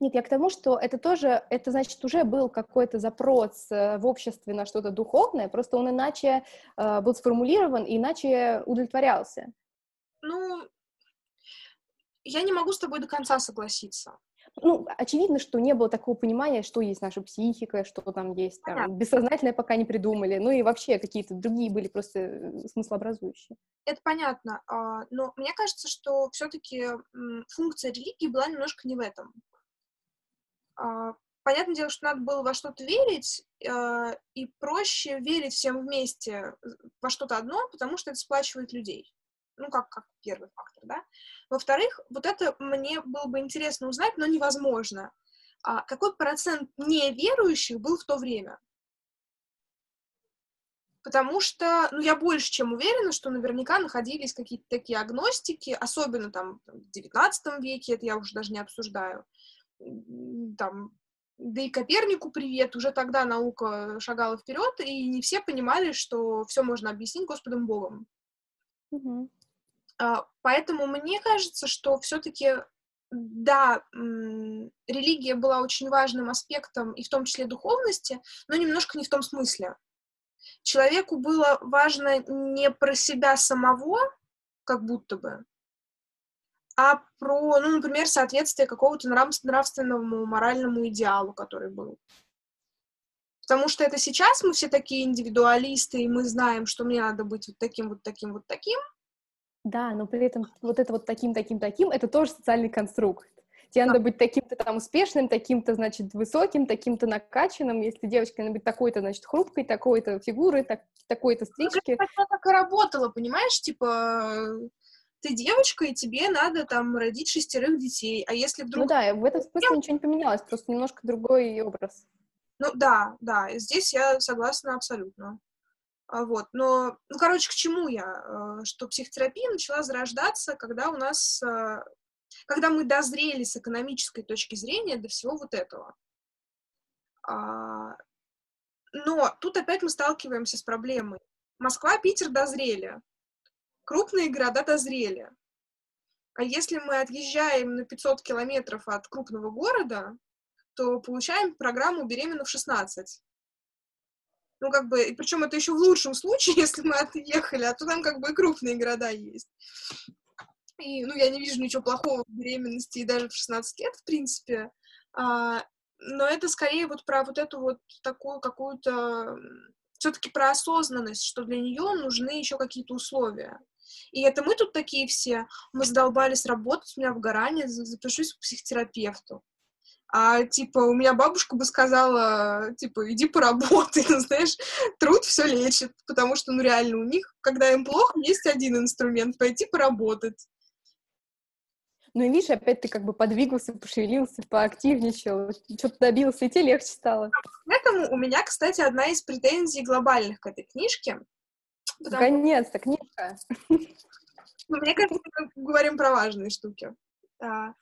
Нет, я к тому, что это тоже, это значит, уже был какой-то запрос э, в обществе на что-то духовное, просто он иначе э, был сформулирован и иначе удовлетворялся. Ну, я не могу с тобой до конца согласиться. Ну, очевидно, что не было такого понимания, что есть наша психика, что там есть, там, бессознательное пока не придумали, ну и вообще какие-то другие были просто э, смыслообразующие. Это понятно, а, но мне кажется, что все-таки функция религии была немножко не в этом. А, понятное дело, что надо было во что-то верить, а, и проще верить всем вместе во что-то одно, потому что это сплачивает людей. Ну, как, как первый фактор, да. Во-вторых, вот это мне было бы интересно узнать, но невозможно. А какой процент неверующих был в то время? Потому что, ну, я больше чем уверена, что наверняка находились какие-то такие агностики, особенно там в XIX веке, это я уже даже не обсуждаю, там, да и Копернику привет, уже тогда наука шагала вперед, и не все понимали, что все можно объяснить Господом Богом. Mm-hmm. Поэтому мне кажется, что все-таки да, религия была очень важным аспектом, и в том числе духовности, но немножко не в том смысле. Человеку было важно не про себя самого, как будто бы, а про, ну, например, соответствие какого-то нравственному, моральному идеалу, который был. Потому что это сейчас мы все такие индивидуалисты, и мы знаем, что мне надо быть вот таким, вот таким, вот таким. Да, но при этом вот это вот таким, таким, таким, это тоже социальный конструкт. Тебе а. надо быть таким-то там успешным, таким-то, значит, высоким, таким-то накачанным. Если девочка надо быть такой-то, значит, хрупкой, такой-то фигурой, так, такой-то стрижки. Это так и работало, понимаешь? Типа, ты девочка, и тебе надо там родить шестерых детей, а если вдруг... Ну да, в этом смысле ничего не поменялось, просто немножко другой образ. Ну да, да, здесь я согласна абсолютно. А вот, но, ну, короче, к чему я? Э, что психотерапия начала зарождаться, когда у нас, э, когда мы дозрели с экономической точки зрения до всего вот этого. А, но тут опять мы сталкиваемся с проблемой. Москва, Питер дозрели крупные города дозрели. А если мы отъезжаем на 500 километров от крупного города, то получаем программу «Беременна в 16». Ну, как бы, причем это еще в лучшем случае, если мы отъехали, а то там как бы и крупные города есть. И, ну, я не вижу ничего плохого в беременности и даже в 16 лет, в принципе. А, но это скорее вот про вот эту вот такую какую-то все-таки про осознанность, что для нее нужны еще какие-то условия. И это мы тут такие все, мы задолбались работать, у меня выгорание, запишусь к психотерапевту. А, типа, у меня бабушка бы сказала, типа, иди поработай, ну, знаешь, труд все лечит, потому что, ну, реально, у них, когда им плохо, есть один инструмент — пойти поработать. Ну и видишь, опять ты как бы подвигался, пошевелился, поактивничал, что-то добился, и тебе легче стало. Поэтому у меня, кстати, одна из претензий глобальных к этой книжке — Наконец-то, книжка. Ну, мне кажется, мы говорим про важные штуки. А,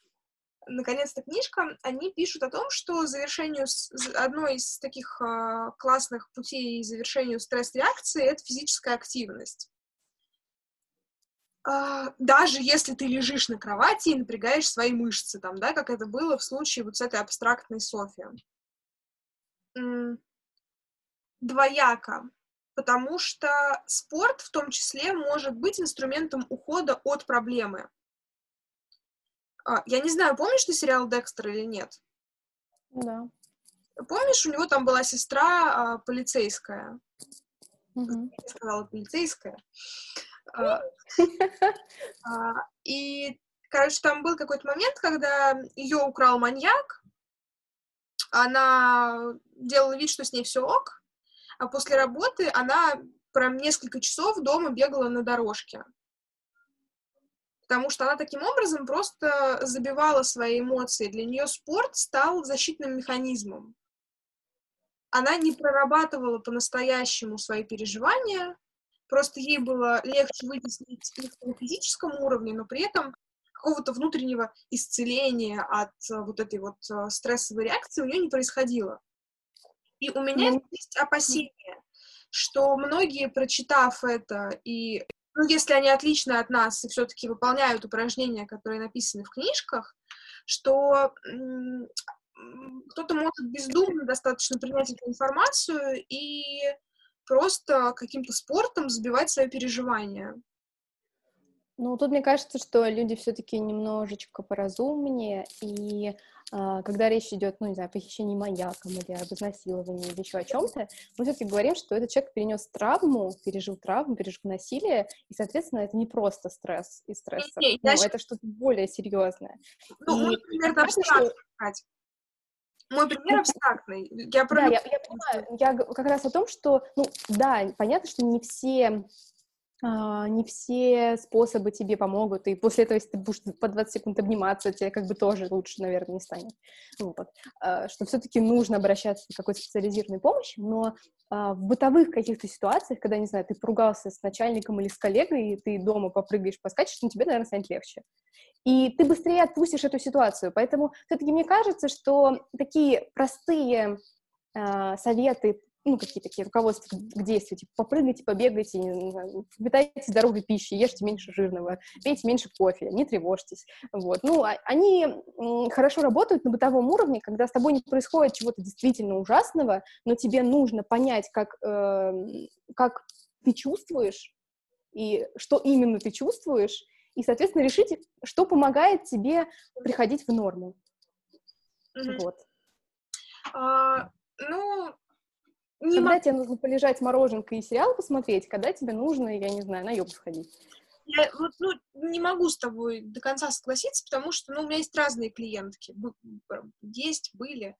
наконец-то книжка, они пишут о том, что завершению, одной из таких а, классных путей завершению стресс-реакции — это физическая активность. А, даже если ты лежишь на кровати и напрягаешь свои мышцы, там, да, как это было в случае вот с этой абстрактной Софи. Двояко потому что спорт в том числе может быть инструментом ухода от проблемы. А, я не знаю, помнишь ты сериал «Декстер» или нет? Да. Помнишь, у него там была сестра а, полицейская? Угу. Я сказала полицейская. А, а, и, короче, там был какой-то момент, когда ее украл маньяк, она делала вид, что с ней все ок, а после работы она прям несколько часов дома бегала на дорожке. Потому что она таким образом просто забивала свои эмоции. Для нее спорт стал защитным механизмом. Она не прорабатывала по-настоящему свои переживания, просто ей было легче вытеснить их на физическом уровне, но при этом какого-то внутреннего исцеления от э, вот этой вот э, стрессовой реакции у нее не происходило. И у меня mm. есть опасение, что многие, прочитав это, и ну, если они отличны от нас и все-таки выполняют упражнения, которые написаны в книжках, что кто-то может бездумно достаточно принять эту информацию и просто каким-то спортом забивать свои переживания. Ну, тут мне кажется, что люди все-таки немножечко поразумнее, и э, когда речь идет, ну, не знаю, о похищении маяком или об изнасиловании или еще о чем-то, мы все-таки говорим, что этот человек перенес травму, пережил травму, пережил насилие, и, соответственно, это не просто стресс и стресс, не, ну, это что-то более серьезное. Ну, и, мой пример абстрактный, что... Мой пример абстрактный. Я про... Да, я, я понимаю. Я как раз о том, что, ну, да, понятно, что не все не все способы тебе помогут, и после этого, если ты будешь по 20 секунд обниматься, тебе как бы тоже лучше, наверное, не станет. Вот. А, что все-таки нужно обращаться к какой-то специализированной помощи, но а, в бытовых каких-то ситуациях, когда, не знаю, ты поругался с начальником или с коллегой, и ты дома попрыгаешь, поскачешь, ну, тебе, наверное, станет легче. И ты быстрее отпустишь эту ситуацию. Поэтому все-таки мне кажется, что такие простые советы ну, какие такие руководства к действию, типа, попрыгайте, побегайте, питайте здоровой пищей, ешьте меньше жирного, пейте меньше кофе, не тревожьтесь, вот. Ну, а, они хорошо работают на бытовом уровне, когда с тобой не происходит чего-то действительно ужасного, но тебе нужно понять, как, э, как ты чувствуешь, и что именно ты чувствуешь, и, соответственно, решить, что помогает тебе приходить в норму. Mm-hmm. Вот. Uh, ну, не когда тебе нужно полежать мороженкой и сериал посмотреть, когда тебе нужно, я не знаю, на йогу сходить? Я вот, ну, не могу с тобой до конца согласиться, потому что, ну, у меня есть разные клиентки. Есть, были.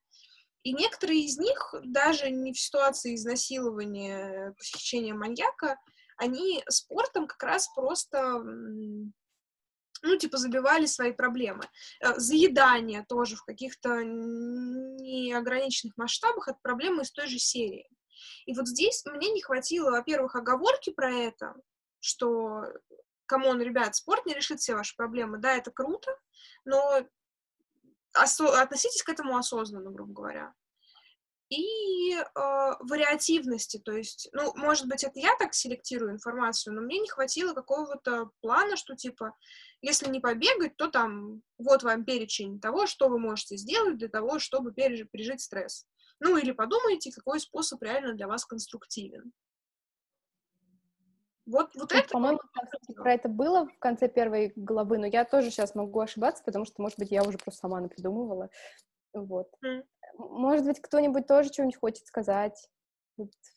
И некоторые из них, даже не в ситуации изнасилования, похищения маньяка, они спортом как раз просто, ну, типа, забивали свои проблемы. Э, заедание тоже в каких-то неограниченных масштабах — это проблемы из той же серии. И вот здесь мне не хватило, во-первых, оговорки про это, что, come on, ребят, спорт не решит все ваши проблемы. Да, это круто, но осо- относитесь к этому осознанно, грубо говоря. И э, вариативности, то есть, ну, может быть, это я так селектирую информацию, но мне не хватило какого-то плана, что, типа, если не побегать, то там вот вам перечень того, что вы можете сделать для того, чтобы пережить стресс. Ну, или подумайте, какой способ реально для вас конструктивен. Вот, вот это... По-моему, про это было в конце первой главы, но я тоже сейчас могу ошибаться, потому что, может быть, я уже просто сама напридумывала. Вот. Mm. Может быть, кто-нибудь тоже что-нибудь хочет сказать,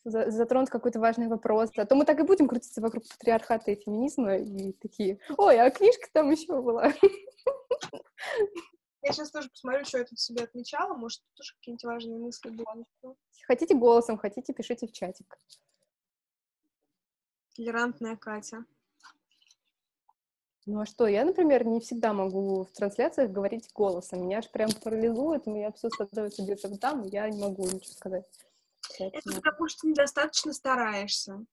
затронуть какой-то важный вопрос. А то мы так и будем крутиться вокруг патриархата и феминизма, и такие, ой, а книжка там еще была. Я сейчас тоже посмотрю, что я тут себе отмечала. Может, тоже какие-нибудь важные мысли были. Хотите голосом, хотите, пишите в чатик. Толерантная Катя. Ну а что, я, например, не всегда могу в трансляциях говорить голосом. Меня аж прям парализует, у меня все становится где-то там, и я не могу ничего сказать. Это потому что недостаточно стараешься.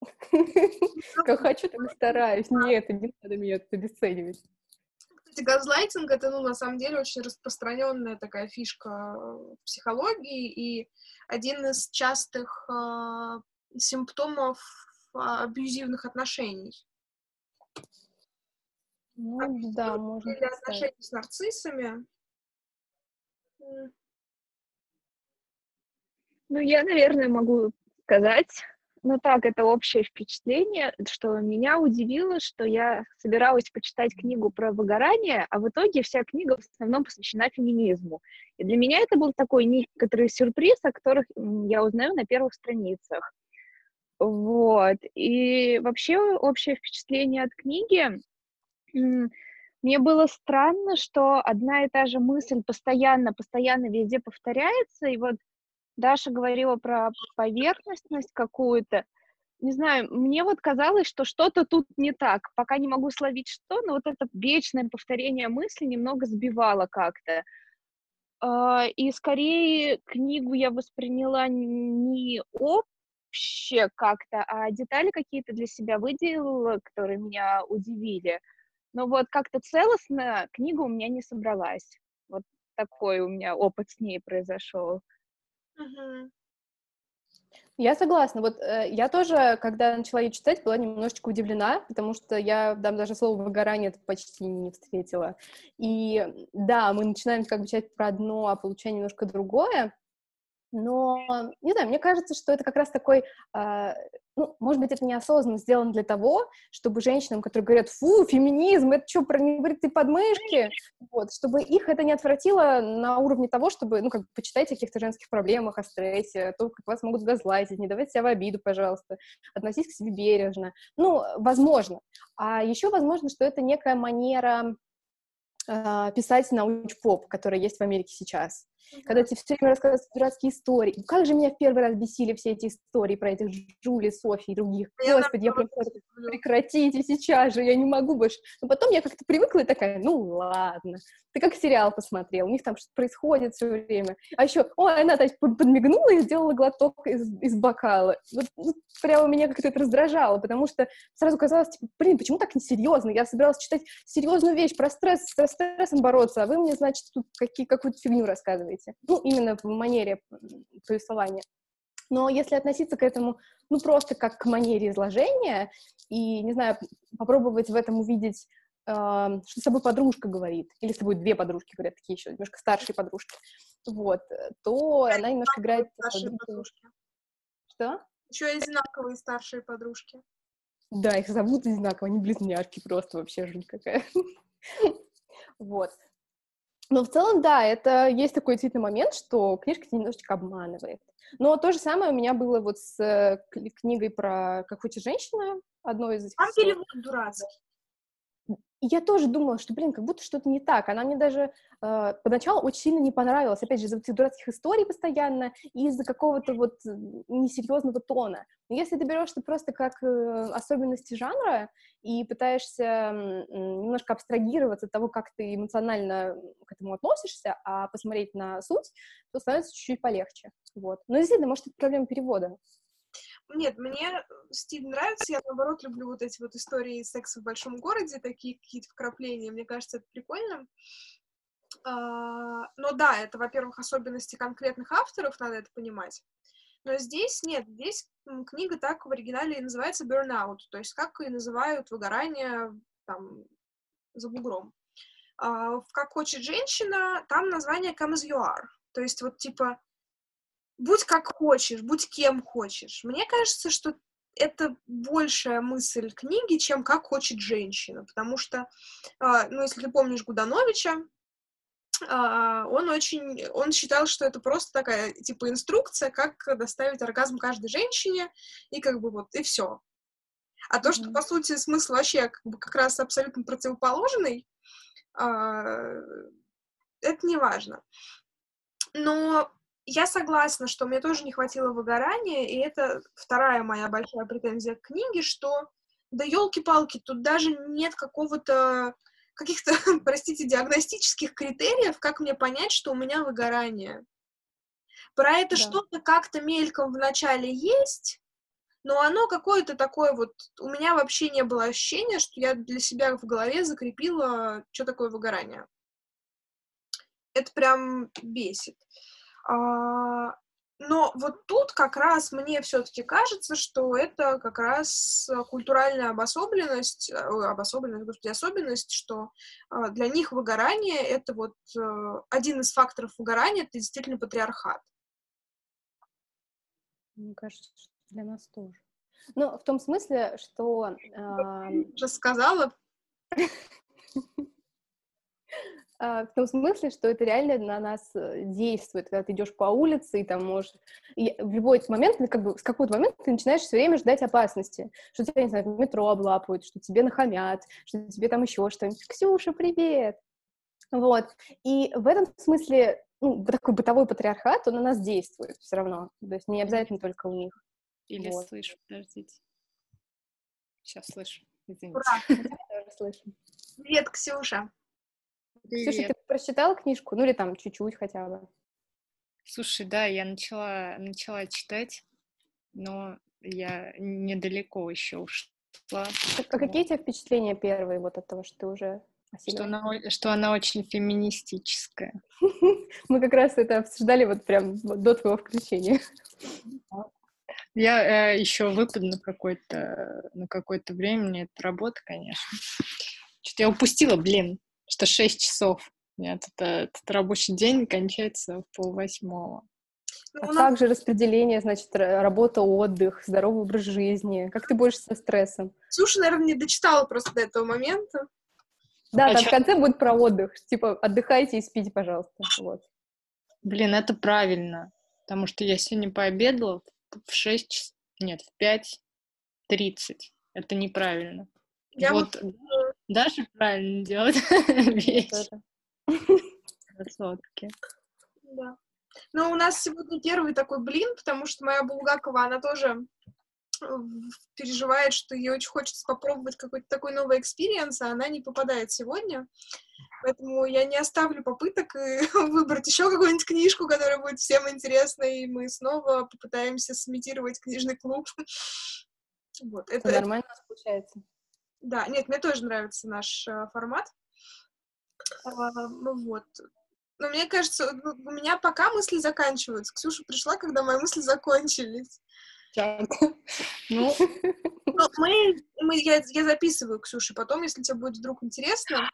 Как хочу, так и стараюсь. Нет, не надо меня это обесценивать кстати, газлайтинг — это, ну, на самом деле, очень распространенная такая фишка психологии, и один из частых э, симптомов абьюзивных отношений. Ну, Абьюзивные да, можно Или отношения с нарциссами. Ну, я, наверное, могу сказать, ну так, это общее впечатление, что меня удивило, что я собиралась почитать книгу про выгорание, а в итоге вся книга в основном посвящена феминизму. И для меня это был такой некоторый сюрприз, о которых я узнаю на первых страницах. Вот. И вообще общее впечатление от книги мне было странно, что одна и та же мысль постоянно, постоянно везде повторяется, и вот Даша говорила про поверхностность какую-то. Не знаю, мне вот казалось, что что-то тут не так. Пока не могу словить что, но вот это вечное повторение мысли немного сбивало как-то. А, и скорее книгу я восприняла не обще как-то, а детали какие-то для себя выделила, которые меня удивили. Но вот как-то целостно книга у меня не собралась. Вот такой у меня опыт с ней произошел. Я согласна. Вот э, я тоже, когда начала ее читать, была немножечко удивлена, потому что я там даже слово выгорание почти не встретила. И да, мы начинаем как бы читать про одно, а получаем немножко другое. Но, не знаю, мне кажется, что это как раз такой, э, ну, может быть, это неосознанно сделано для того, чтобы женщинам, которые говорят, фу, феминизм, это что, про небритые подмышки, вот, чтобы их это не отвратило на уровне того, чтобы, ну, как бы, почитать о каких-то женских проблемах, о стрессе, о том, как вас могут газлайтить, не давайте себя в обиду, пожалуйста, относитесь к себе бережно. Ну, возможно. А еще возможно, что это некая манера э, писать научпоп, которая есть в Америке сейчас. Когда тебе все время рассказывают дурацкие истории. Как же меня в первый раз бесили все эти истории про этих Жули, Софи и других. Я Господи, я прям прекратите сейчас же, я не могу больше. Но потом я как-то привыкла и такая, ну ладно. Ты как сериал посмотрел, у них там что-то происходит все время. А еще, ой, она так подмигнула и сделала глоток из, из бокала. Вот, вот прямо меня как-то это раздражало, потому что сразу казалось, типа, блин, почему так несерьезно? Я собиралась читать серьезную вещь про стресс, со стрессом бороться, а вы мне, значит, тут какие, какую-то фигню рассказываете делаете. Ну, именно в манере повествования. Но если относиться к этому, ну, просто как к манере изложения, и, не знаю, попробовать в этом увидеть, э, что с тобой подружка говорит, или с тобой две подружки говорят, такие еще немножко старшие подружки, вот, то она немножко играет... Старшие подружки. Что? Еще и знаковые старшие подружки. Да, их зовут одинаково, они близняшки просто вообще жуть какая. Вот. Но в целом, да, это есть такой действительно момент, что книжка тебя немножечко обманывает. Но то же самое у меня было вот с э, книгой про «Как хочет женщина», одной из этих... Там перевод дурацкий я тоже думала, что, блин, как будто что-то не так. Она мне даже э, поначалу очень сильно не понравилась. Опять же, из-за этих дурацких историй постоянно и из-за какого-то вот несерьезного тона. Но если ты берешь это просто как э, особенности жанра и пытаешься э, немножко абстрагироваться от того, как ты эмоционально к этому относишься, а посмотреть на суть, то становится чуть-чуть полегче. Вот. Но действительно, может, это проблема перевода. Нет, мне стиль нравится, я, наоборот, люблю вот эти вот истории секса в большом городе, такие какие-то вкрапления, мне кажется, это прикольно. А, но да, это, во-первых, особенности конкретных авторов, надо это понимать. Но здесь нет, здесь книга так в оригинале и называется burnout, то есть как и называют выгорание там за бугром. А, в «Как хочет женщина» там название «Come as you are», то есть вот типа будь как хочешь, будь кем хочешь. Мне кажется, что это большая мысль книги, чем как хочет женщина, потому что, а, ну, если ты помнишь Гудановича, а, он очень, он считал, что это просто такая, типа, инструкция, как доставить оргазм каждой женщине, и как бы вот, и все. А то, что, по сути, смысл вообще как, бы, как раз абсолютно противоположный, а, это не важно. Но я согласна, что мне тоже не хватило выгорания, и это вторая моя большая претензия к книге, что да елки-палки, тут даже нет какого-то каких-то, простите, диагностических критериев, как мне понять, что у меня выгорание. Про это да. что-то как-то мельком в начале есть, но оно какое-то такое вот... У меня вообще не было ощущения, что я для себя в голове закрепила, что такое выгорание. Это прям бесит. А, но вот тут как раз мне все-таки кажется, что это как раз культуральная обособленность, э, обособленность, господи, особенность, что а, для них выгорание — это вот э, один из факторов выгорания — это действительно патриархат. Мне кажется, что для нас тоже. Ну, в том смысле, что... Э... Уже сказала. А, в том смысле, что это реально на нас э, действует, когда ты идешь по улице, и там можешь... И в любой момент, как бы, с какого-то момента ты начинаешь все время ждать опасности, что тебя, не знаю, в метро облапают, что тебе нахамят, что тебе там еще что-нибудь. Ксюша, привет! Вот. И в этом смысле ну, такой бытовой патриархат, он на нас действует все равно. То есть не обязательно только у них. Или вот. слышу, подождите. Сейчас слышу, извините. Ура! Я тоже слышу. Привет, Ксюша. Привет. Слушай, ты прочитала книжку? Ну или там чуть-чуть хотя бы? Слушай, да, я начала, начала читать, но я недалеко еще ушла. А какие у тебя впечатления первые вот от того, что ты уже что она, что она очень феминистическая. Мы как раз это обсуждали вот прям до твоего включения. Я э, еще выпаду на какое-то на какое-то время, мне это работа, конечно. Что-то я упустила, блин, что 6 часов. Меня тут, э, этот рабочий день кончается в полвосьмого. Ну, а нас... как же распределение, значит, работа, отдых, здоровый образ жизни? Как ты борешься со стрессом? Слушай, наверное, не дочитала просто до этого момента. Да, а там чё? в конце будет про отдых. Типа, отдыхайте и спите, пожалуйста. Вот. Блин, это правильно. Потому что я сегодня пообедала в 6, нет, в 5.30. Это неправильно. Я вот, вот Даша правильно делает вещь. Красотки. Да. Ну, у нас сегодня первый такой блин, потому что моя Булгакова, она тоже э, переживает, что ей очень хочется попробовать какой-то такой новый experience, а она не попадает сегодня. Поэтому я не оставлю попыток и выбрать еще какую-нибудь книжку, которая будет всем интересна, и мы снова попытаемся сымитировать книжный клуб. Вот, это, это нормально это... получается. Да, нет, мне тоже нравится наш э, формат. Ну вот. Но мне кажется, ну, у меня пока мысли заканчиваются. Ксюша пришла, когда мои мысли закончились. Ну, ну, мы, мы, я, я записываю, Ксюша, потом, если тебе будет вдруг интересно,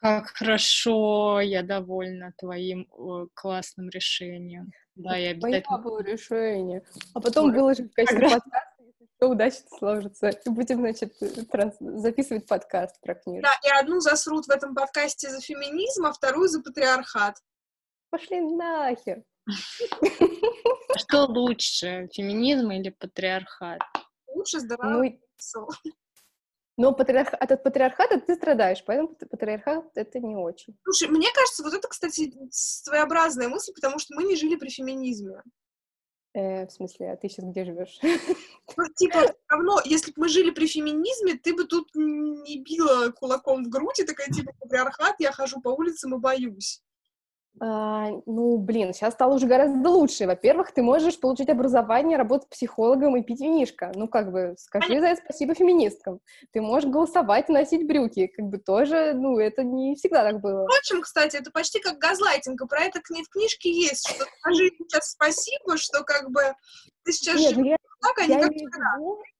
как хорошо, я довольна твоим э, классным решением. Да, я обязательно... было решение. А потом выложим в качестве подкаста, все удачно сложится. И будем, значит, транс... записывать подкаст про книгу. Да, и одну засрут в этом подкасте за феминизм, а вторую за патриархат. Пошли нахер. А что лучше, феминизм или патриархат? Лучше здоровый ну, но патриарх... от, от патриархата ты страдаешь, поэтому патриархат это не очень. Слушай, мне кажется, вот это, кстати, своеобразная мысль, потому что мы не жили при феминизме. Э, в смысле, а ты сейчас где живешь? Ну, типа, равно, если бы мы жили при феминизме, ты бы тут не била кулаком в грудь и такая, типа, патриархат, я хожу по улицам и боюсь. А, ну, блин, сейчас стало уже гораздо лучше. Во-первых, ты можешь получить образование, работать психологом и пить винишко. Ну, как бы, скажи за это спасибо феминисткам. Ты можешь голосовать и носить брюки. Как бы тоже, ну, это не всегда так было. Впрочем, кстати, это почти как газлайтинг. Про это в книжке есть, что скажи сейчас спасибо, что как бы ты сейчас Нет, живешь ну так, а не как вчера.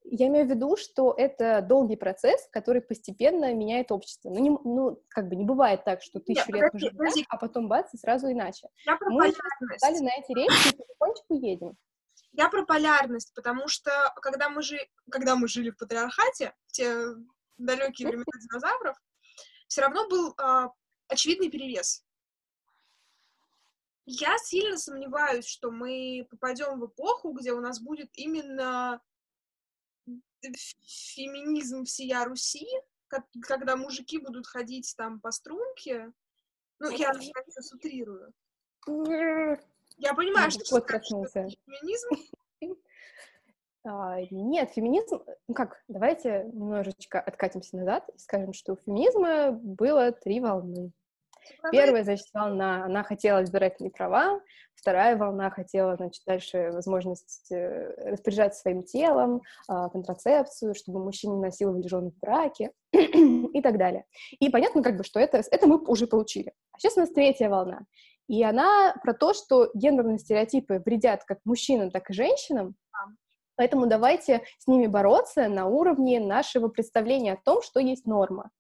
Я имею в виду, что это долгий процесс, который постепенно меняет общество. Ну, не, ну как бы не бывает так, что тысячу Нет, лет мы живем, а потом бац, и сразу иначе. Я про мы стали на эти рельсы и потихонечку едем. Я про полярность, потому что когда мы, жи... когда мы жили в патриархате, в те далекие времена динозавров, все равно был а, очевидный перевес. Я сильно сомневаюсь, что мы попадем в эпоху, где у нас будет именно феминизм всея Руси, когда мужики будут ходить там по струнке. Ну, я, сейчас утрирую. Я понимаю, что, это феминизм. А, нет, феминизм, ну как, давайте немножечко откатимся назад и скажем, что у феминизма было три волны. Первая, значит, волна, она хотела избирательные права, вторая волна хотела, значит, дальше возможность э, распоряжаться своим телом, а, контрацепцию, чтобы мужчины не насиловали жены в браке и так далее. И понятно, как бы, что это, это мы уже получили. А сейчас у нас третья волна. И она про то, что гендерные стереотипы вредят как мужчинам, так и женщинам, Поэтому давайте с ними бороться на уровне нашего представления о том, что есть норма.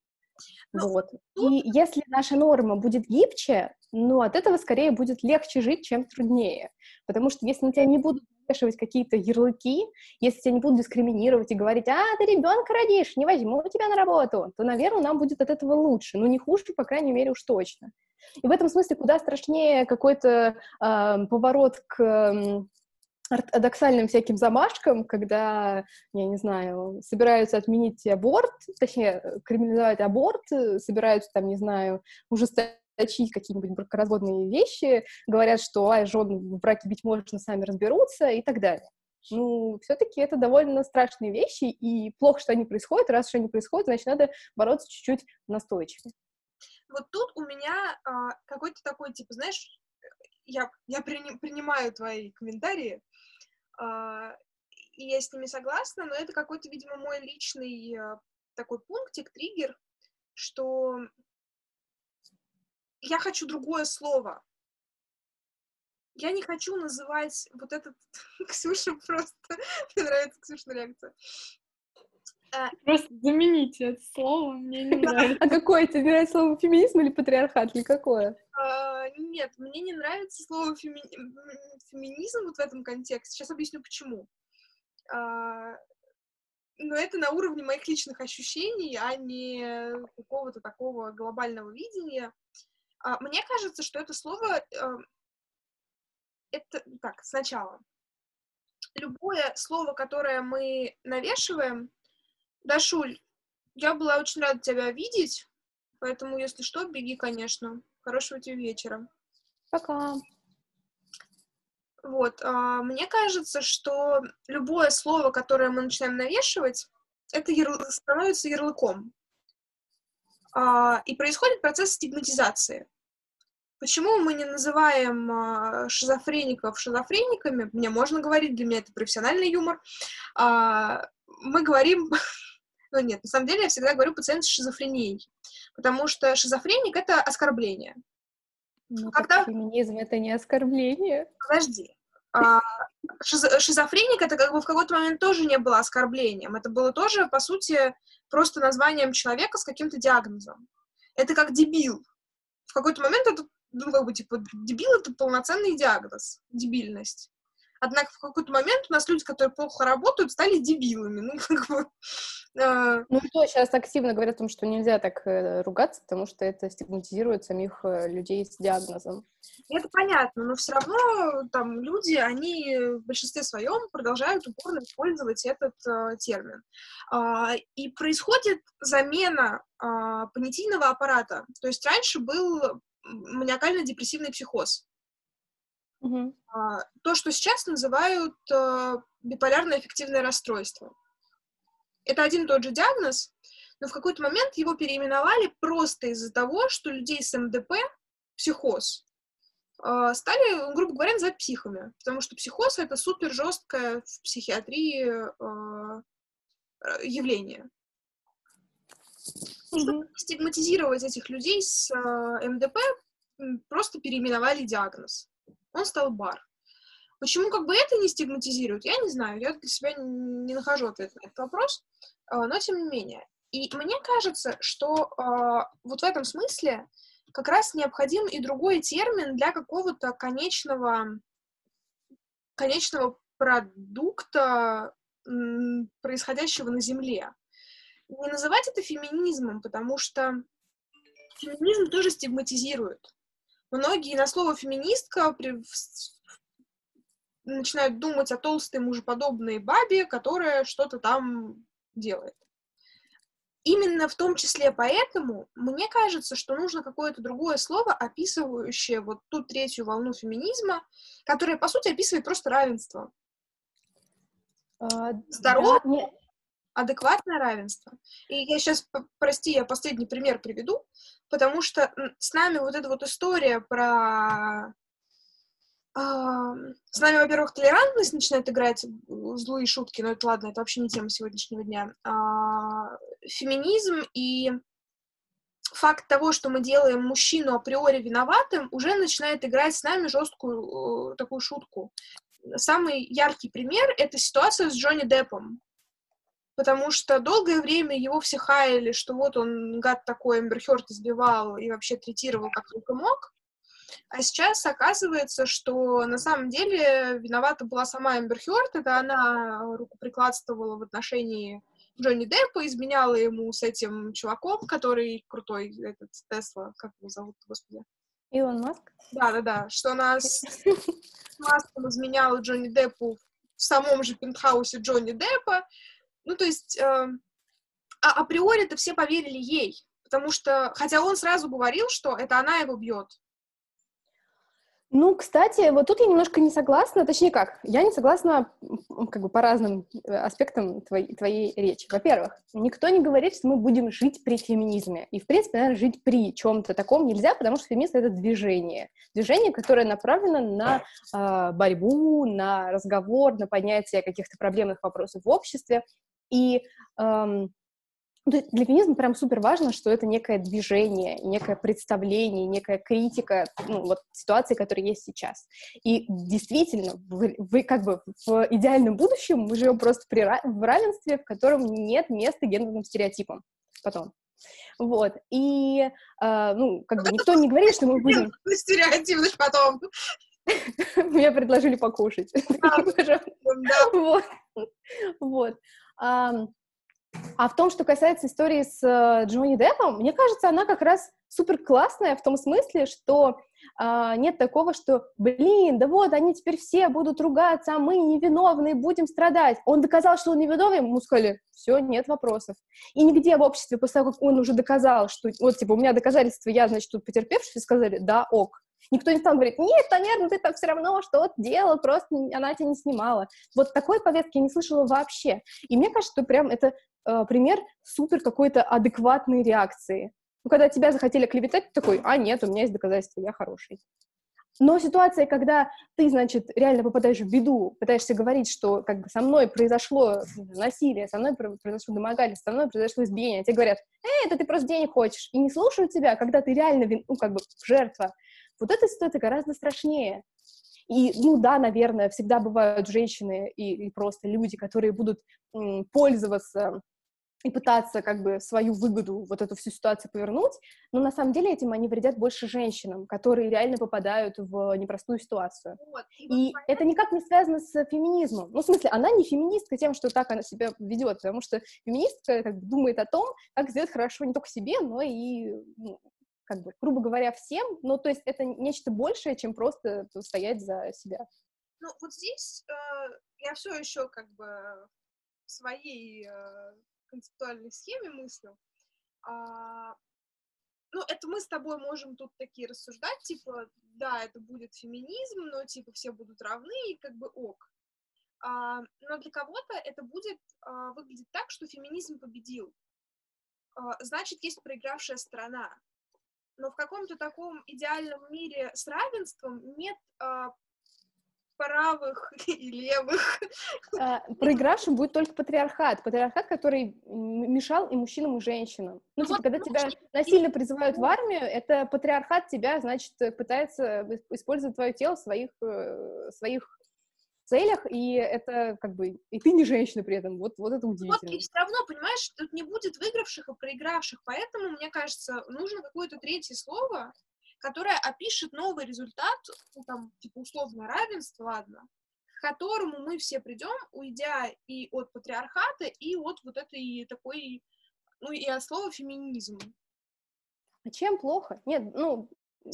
Ну, вот. И если наша норма будет гибче, ну, от этого скорее будет легче жить, чем труднее. Потому что если на тебя не будут вешивать какие-то ярлыки, если тебя не будут дискриминировать и говорить, а, ты ребенка родишь, не возьму тебя на работу, то, наверное, нам будет от этого лучше. Ну, не хуже, по крайней мере, уж точно. И в этом смысле куда страшнее какой-то э, поворот к ортодоксальным всяким замашкам, когда, я не знаю, собираются отменить аборт, точнее, криминализовать аборт, собираются там, не знаю, ужесточить какие-нибудь бракоразводные вещи, говорят, что ай, жен в браке бить можно, сами разберутся и так далее. Ну, все-таки это довольно страшные вещи, и плохо, что они происходят. Раз что они происходят, значит, надо бороться чуть-чуть настойчивее. Вот тут у меня а, какой-то такой, типа, знаешь, я, я при, принимаю твои комментарии, и я с ними согласна, но это какой-то, видимо, мой личный а, такой пунктик, триггер, что я хочу другое слово. я не хочу называть вот этот Ксюша просто. Мне нравится Ксюшина реакция. А, просто замените это слово, мне не нравится. А какое тебе нравится слово феминизм или патриархат, или какое? Нет, мне не нравится слово феми... феминизм вот в этом контексте. Сейчас объясню, почему. А, но это на уровне моих личных ощущений, а не какого-то такого глобального видения. А, мне кажется, что это слово... А, это... Так, сначала. Любое слово, которое мы навешиваем, Дашуль, я была очень рада тебя видеть, поэтому, если что, беги, конечно. Хорошего тебе вечера. Пока. Вот, а, мне кажется, что любое слово, которое мы начинаем навешивать, это ярл... становится ярлыком. А, и происходит процесс стигматизации. Почему мы не называем а, шизофреников шизофрениками? Мне можно говорить, для меня это профессиональный юмор. Мы говорим Ну нет, на самом деле я всегда говорю пациент с шизофренией, потому что шизофреник — это оскорбление. Ну, Когда... феминизм — это не оскорбление. Подожди. А, шиз... Шизофреник — это как бы в какой-то момент тоже не было оскорблением. Это было тоже, по сути, просто названием человека с каким-то диагнозом. Это как дебил. В какой-то момент это, ну, как бы, типа, дебил — это полноценный диагноз, дебильность. Однако в какой-то момент у нас люди, которые плохо работают, стали дебилами. Ну, как бы... Э... Ну, что, сейчас активно говорят о том, что нельзя так э, ругаться, потому что это стигматизирует самих э, людей с диагнозом. Это понятно, но все равно там люди, они в большинстве своем продолжают упорно использовать этот э, термин. Э, и происходит замена э, понятийного аппарата. То есть раньше был маниакально-депрессивный психоз. Угу. То, что сейчас называют э, биполярное эффективное расстройство. Это один и тот же диагноз, но в какой-то момент его переименовали просто из-за того, что людей с МДП, психоз, э, стали, грубо говоря, называть психами, потому что психоз — это супер жесткое в психиатрии э, явление. Mm-hmm. Чтобы стигматизировать этих людей с МДП, просто переименовали диагноз он стал бар. Почему как бы это не стигматизируют, я не знаю, я для себя не нахожу ответ на этот вопрос, а, но тем не менее. И мне кажется, что э, вот в этом смысле как раз необходим и другой термин для какого-то конечного, конечного продукта, происходящего на Земле. Не называть это феминизмом, потому что феминизм тоже стигматизирует. Многие на слово феминистка при... начинают думать о толстой мужеподобной бабе, которая что-то там делает. Именно в том числе поэтому мне кажется, что нужно какое-то другое слово, описывающее вот ту третью волну феминизма, которая, по сути, описывает просто равенство. А, Здоровое, да. Адекватное равенство. И я сейчас, прости, я последний пример приведу потому что с нами вот эта вот история про... А, с нами, во-первых, толерантность начинает играть злые шутки, но это ладно, это вообще не тема сегодняшнего дня. А, феминизм и факт того, что мы делаем мужчину априори виноватым, уже начинает играть с нами жесткую э, такую шутку. Самый яркий пример — это ситуация с Джонни Деппом потому что долгое время его все хаяли, что вот он, гад такой, Эмбер Хёрд избивал и вообще третировал как только мог. А сейчас оказывается, что на самом деле виновата была сама Эмбер Хёрд, это она рукоприкладствовала в отношении Джонни Деппа, изменяла ему с этим чуваком, который крутой, этот Тесла, как его зовут, господи? Илон Маск? Да-да-да, что она с Маском изменяла Джонни Деппу в самом же пентхаусе Джонни Деппа, ну, то есть, э, а, априори-то все поверили ей, потому что, хотя он сразу говорил, что это она его бьет. Ну, кстати, вот тут я немножко не согласна, точнее как, я не согласна как бы по разным э, аспектам твоей, твоей речи. Во-первых, никто не говорит, что мы будем жить при феминизме. И, в принципе, наверное, жить при чем-то таком нельзя, потому что феминизм — это движение. Движение, которое направлено на э, борьбу, на разговор, на поднятие каких-то проблемных вопросов в обществе. И эм, для феминизма прям супер важно, что это некое движение, некое представление, некая критика ну, вот, ситуации, которая есть сейчас. И действительно, вы, вы как бы в идеальном будущем мы живем просто при, в равенстве, в котором нет места гендерным стереотипам потом. Вот, и, э, ну, как бы никто не говорит, что мы будем... Стереотипность потом. Мне предложили покушать. Вот. А в том, что касается истории с э, Джонни Деппом, мне кажется, она как раз супер классная в том смысле, что а, нет такого, что, блин, да вот, они теперь все будут ругаться, а мы невиновные, будем страдать. Он доказал, что он невиновный, ему сказали, все, нет вопросов. И нигде в обществе, после того, как он уже доказал, что, вот, типа, у меня доказательства, я, значит, тут потерпевший, сказали, да, ок. Никто не стал говорить, нет, наверное, ты там все равно что-то делал, просто она тебя не снимала. Вот такой повестки я не слышала вообще. И мне кажется, что прям это э, пример супер какой-то адекватной реакции. Ну, когда тебя захотели клеветать, ты такой, а, нет, у меня есть доказательства, я хороший. Но ситуация, когда ты, значит, реально попадаешь в беду, пытаешься говорить, что как бы со мной произошло насилие, со мной произошло домогательство, со мной произошло избиение, а тебе говорят, эй, это ты просто денег хочешь, и не слушают тебя, когда ты реально, ну, как бы жертва. Вот эта ситуация гораздо страшнее. И, ну да, наверное, всегда бывают женщины и, и просто люди, которые будут м, пользоваться и пытаться как бы свою выгоду, вот эту всю ситуацию повернуть, но на самом деле этим они вредят больше женщинам, которые реально попадают в непростую ситуацию. Вот, и и вот это никак не связано с феминизмом. Ну, в смысле, она не феминистка тем, что так она себя ведет, потому что феминистка как бы думает о том, как сделать хорошо не только себе, но и ну, как бы, грубо говоря, всем, ну, то есть это нечто большее, чем просто стоять за себя. Ну, вот здесь э, я все еще как бы в своей э, концептуальной схеме мыслю. А, ну, это мы с тобой можем тут такие рассуждать, типа, да, это будет феминизм, но, типа, все будут равны, и как бы ок. А, но для кого-то это будет а, выглядеть так, что феминизм победил. А, значит, есть проигравшая сторона но в каком-то таком идеальном мире с равенством нет а, правых и левых. А, проигравшим будет только патриархат. Патриархат, который мешал и мужчинам, и женщинам. Ну, ну типа, вот, когда тебя насильно призывают в армию, это патриархат тебя, значит, пытается использовать твое тело в своих, э, своих целях, и это как бы, и ты не женщина при этом, вот, вот это удивительно. Вот, и все равно, понимаешь, тут не будет выигравших и проигравших, поэтому, мне кажется, нужно какое-то третье слово, которое опишет новый результат, ну, там, типа, условно, равенство, ладно, к которому мы все придем, уйдя и от патриархата, и от вот этой такой, ну, и от слова феминизм. А чем плохо? Нет, ну,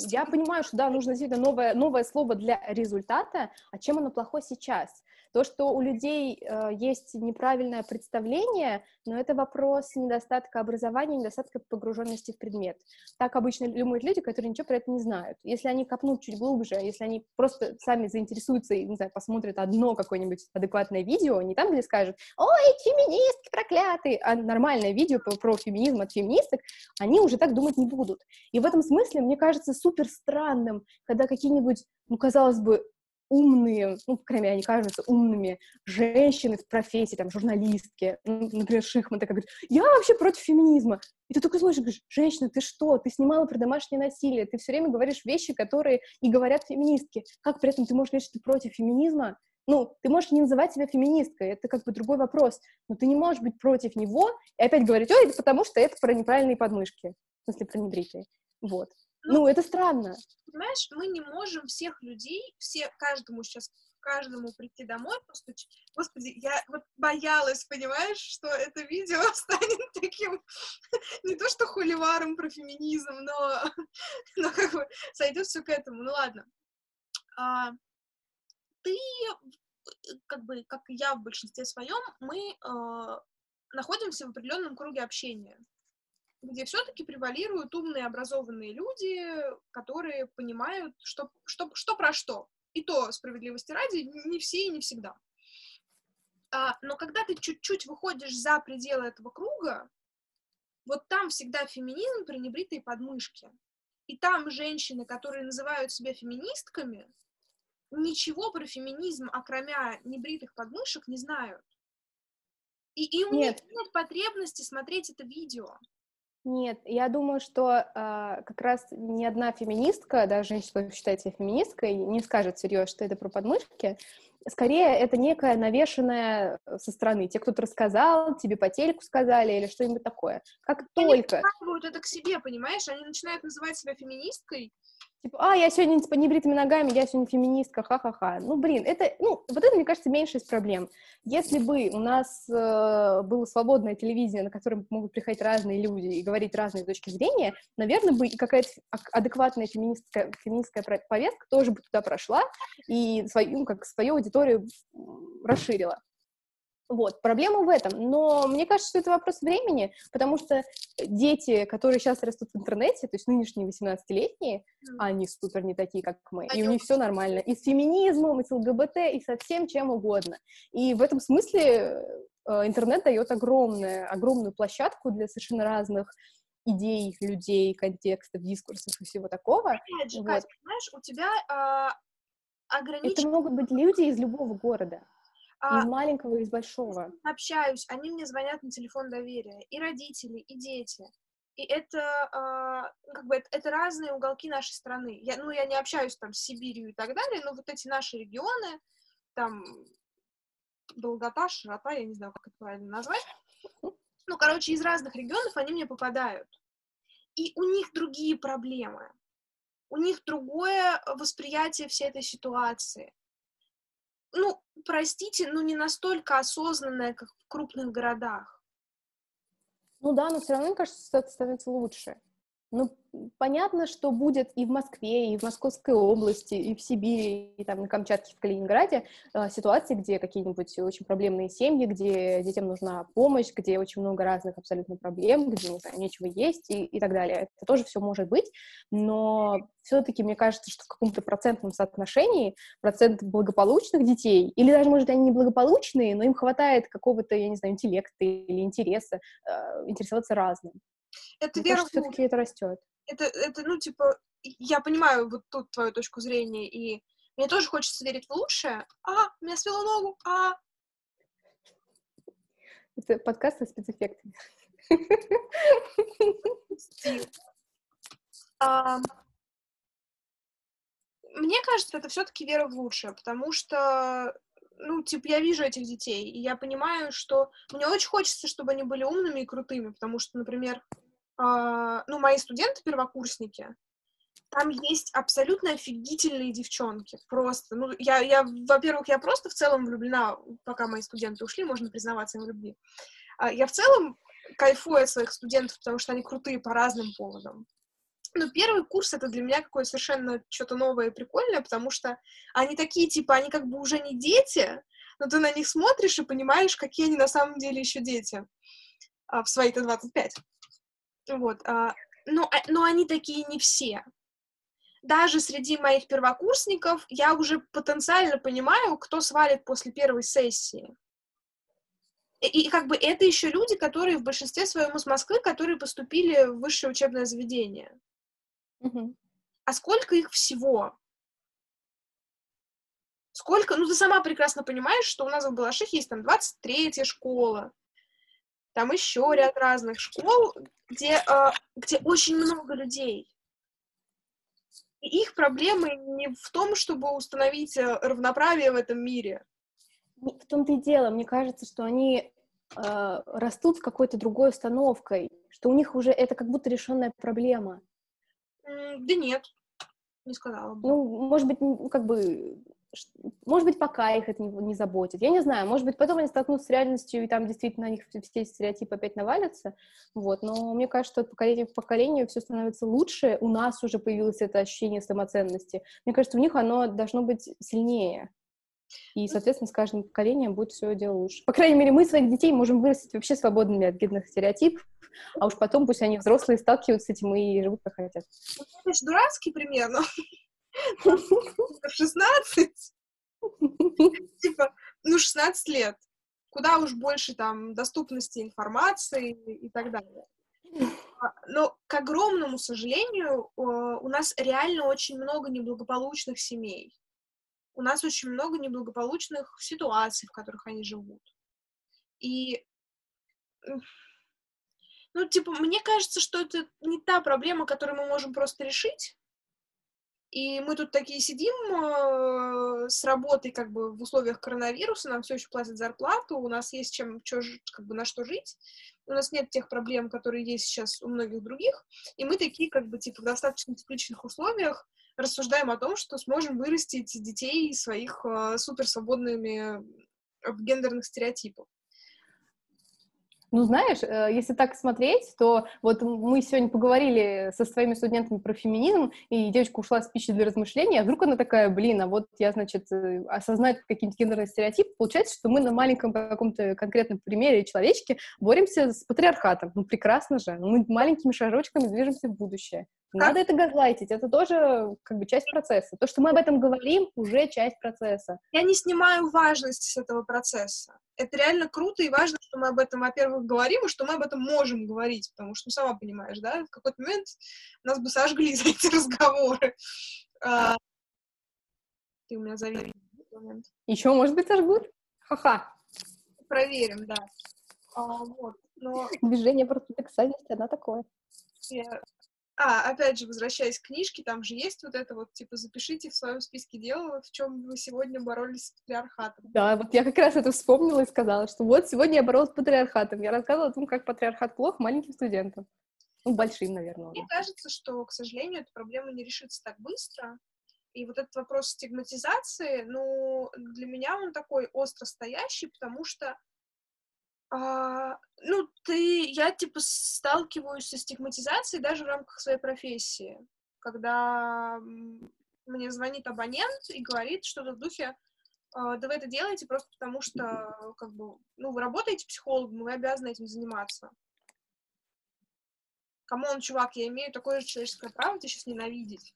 я понимаю, что да, нужно действительно новое, новое слово для результата, а чем оно плохо сейчас? То, что у людей э, есть неправильное представление, но это вопрос недостатка образования, недостатка погруженности в предмет. Так обычно думают люди, которые ничего про это не знают. Если они копнут чуть глубже, если они просто сами заинтересуются и, не знаю, посмотрят одно какое-нибудь адекватное видео, не там, где скажут, ой, феминистки проклятые, а нормальное видео про, про феминизм от феминисток, они уже так думать не будут. И в этом смысле, мне кажется, супер странным, когда какие-нибудь, ну, казалось бы, умные, ну, мере, они кажутся умными женщины в профессии, там, журналистки, ну, например, Шихман такая говорит, я вообще против феминизма. И ты только слышишь, говоришь, женщина, ты что? Ты снимала про домашнее насилие, ты все время говоришь вещи, которые и говорят феминистки. Как при этом ты можешь говорить, что ты против феминизма? Ну, ты можешь не называть себя феминисткой, это как бы другой вопрос, но ты не можешь быть против него и опять говорить, ой, это потому что это про неправильные подмышки, в смысле, про небритые. Вот. Ну, это странно. Понимаешь, мы не можем всех людей, все, каждому сейчас, каждому прийти домой, постучать. Господи, я вот боялась, понимаешь, что это видео станет таким, не то что хуливаром про феминизм, но, но как бы сойдет все к этому. Ну ладно. А, ты, как бы, как и я в большинстве своем, мы а, находимся в определенном круге общения где все-таки превалируют умные, образованные люди, которые понимают, что, что, что про что. И то, справедливости ради, не все и не всегда. А, но когда ты чуть-чуть выходишь за пределы этого круга, вот там всегда феминизм при небритой подмышке. И там женщины, которые называют себя феминистками, ничего про феминизм, окромя небритых подмышек, не знают. И, и у нет. них нет потребности смотреть это видео. Нет, я думаю, что э, как раз ни одна феминистка, даже женщина, кто считает себя феминисткой, не скажет всерьез, что это про подмышки. Скорее, это некое навешенное со стороны. Те, кто-то рассказал, тебе по телеку сказали или что-нибудь такое. Как Они только... Они это к себе, понимаешь? Они начинают называть себя феминисткой, Типа, а, я сегодня с небритыми ногами, я сегодня феминистка, ха-ха-ха. Ну, блин, это, ну, вот это, мне кажется, меньше из проблем. Если бы у нас э, было свободное телевидение, на котором могут приходить разные люди и говорить разные точки зрения, наверное, бы какая-то адекватная феминистская, феминистская повестка тоже бы туда прошла и свою, ну, как свою аудиторию расширила. Вот, проблема в этом. Но мне кажется, что это вопрос времени, потому что дети, которые сейчас растут в интернете, то есть нынешние 18-летние, mm. они супер не такие, как мы. И у них все нормально. И с феминизмом, и с ЛГБТ, и со всем чем угодно. И в этом смысле э, интернет дает огромную, огромную площадку для совершенно разных идей, людей, контекстов, дискурсов и всего такого. Опять же, вот. Кать, понимаешь, у тебя э, ограничен... Это могут быть люди из любого города. А, из маленького, из большого. Общаюсь, они мне звонят на телефон доверия, и родители, и дети. И это, э, как бы, это, это разные уголки нашей страны. Я, ну, я не общаюсь там с Сибирью и так далее, но вот эти наши регионы, там, долгота, широта, я не знаю, как это правильно назвать. Ну, короче, из разных регионов они мне попадают. И у них другие проблемы. У них другое восприятие всей этой ситуации ну, простите, ну не настолько осознанная, как в крупных городах. Ну да, но все равно, мне кажется, становится лучше. Ну, понятно, что будет и в Москве, и в Московской области, и в Сибири, и там на Камчатке, в Калининграде э, ситуации, где какие-нибудь очень проблемные семьи, где детям нужна помощь, где очень много разных абсолютно проблем, где, не знаю, нечего есть и, и так далее. Это тоже все может быть, но все-таки мне кажется, что в каком-то процентном соотношении процент благополучных детей, или даже, может, они неблагополучные, но им хватает какого-то, я не знаю, интеллекта или интереса э, интересоваться разным. Это Мне вера все-таки это растет. Это, это, ну, типа, я понимаю вот тут твою точку зрения, и мне тоже хочется верить в лучшее. А, меня свело ногу, а. Это подкаст со спецэффектами. Мне кажется, это все-таки вера в лучшее, потому что ну, типа, я вижу этих детей, и я понимаю, что мне очень хочется, чтобы они были умными и крутыми, потому что, например, ну, мои студенты-первокурсники, там есть абсолютно офигительные девчонки, просто, ну, я, я, во-первых, я просто в целом влюблена, пока мои студенты ушли, можно признаваться им в любви, э, я в целом кайфую от своих студентов, потому что они крутые по разным поводам. Ну, первый курс это для меня какое-то совершенно что-то новое и прикольное, потому что они такие, типа, они как бы уже не дети, но ты на них смотришь и понимаешь, какие они на самом деле еще дети а, в свои-то 25. Вот. А, но, а, но они такие не все. Даже среди моих первокурсников я уже потенциально понимаю, кто свалит после первой сессии. И, и как бы это еще люди, которые в большинстве своем из Москвы, которые поступили в высшее учебное заведение. Угу. А сколько их всего? Сколько? Ну, ты сама прекрасно понимаешь, что у нас в Балаших есть там 23-я школа, там еще ряд разных школ, где, э, где очень много людей. И их проблемы не в том, чтобы установить э, равноправие в этом мире. В том-то и дело. Мне кажется, что они э, растут с какой-то другой установкой, что у них уже это как будто решенная проблема. Да нет, не сказала бы. Ну, может быть, как бы, может быть, пока их это не, не заботит. Я не знаю, может быть, потом они столкнутся с реальностью, и там действительно на них все стереотипы опять навалятся. Вот, но мне кажется, что от поколения к поколению все становится лучше. У нас уже появилось это ощущение самоценности. Мне кажется, у них оно должно быть сильнее. И, соответственно, с каждым поколением будет все дело лучше. По крайней мере, мы своих детей можем вырастить вообще свободными от гендерных стереотипов, а уж потом пусть они взрослые сталкиваются с этим и живут как хотят. Ну, это дурацкий пример, но 16, типа, ну, 16 лет, куда уж больше там доступности информации и так далее. А, но, к огромному сожалению, у нас реально очень много неблагополучных семей у нас очень много неблагополучных ситуаций, в которых они живут. И ну, типа, мне кажется, что это не та проблема, которую мы можем просто решить. И мы тут такие сидим э, с работой как бы в условиях коронавируса, нам все еще платят зарплату, у нас есть чем, чё, как бы на что жить, у нас нет тех проблем, которые есть сейчас у многих других, и мы такие как бы типа в достаточно тепличных условиях рассуждаем о том, что сможем вырастить детей своих э, суперсвободными от гендерных стереотипов. Ну, знаешь, э, если так смотреть, то вот мы сегодня поговорили со своими студентами про феминизм, и девочка ушла с пищи для размышления, а вдруг она такая, блин, а вот я, значит, э, осознаю какие-то гендерные стереотипы, получается, что мы на маленьком каком-то конкретном примере человечки боремся с патриархатом. Ну, прекрасно же. Мы маленькими шажочками движемся в будущее. Надо это газлайтить, это тоже как бы часть процесса. То, что мы об этом говорим, уже часть процесса. Я не снимаю важности с этого процесса. Это реально круто и важно, что мы об этом, во-первых, говорим, и что мы об этом можем говорить, потому что, ну, сама понимаешь, да, в какой-то момент нас бы сожгли за эти разговоры. А... Ты у меня завидуешь момент. Еще, может быть, сожгут? Ха-ха. Проверим, да. А, вот. Но... Движение прототексальности, она такое. Я а, опять же, возвращаясь к книжке, там же есть вот это вот, типа, запишите в своем списке дел, в чем вы сегодня боролись с патриархатом. Да, вот я как раз это вспомнила и сказала, что вот сегодня я боролась с патриархатом. Я рассказывала о том, как патриархат плох маленьким студентам. Ну, большим, наверное. Мне кажется, что, к сожалению, эта проблема не решится так быстро. И вот этот вопрос стигматизации, ну, для меня он такой остро стоящий, потому что а, ну, ты, я, типа, сталкиваюсь со стигматизацией даже в рамках своей профессии, когда мне звонит абонент и говорит что-то в духе, а, да вы это делаете просто потому, что, как бы, ну, вы работаете психологом, вы обязаны этим заниматься. Come on, чувак, я имею такое же человеческое право тебя сейчас ненавидеть.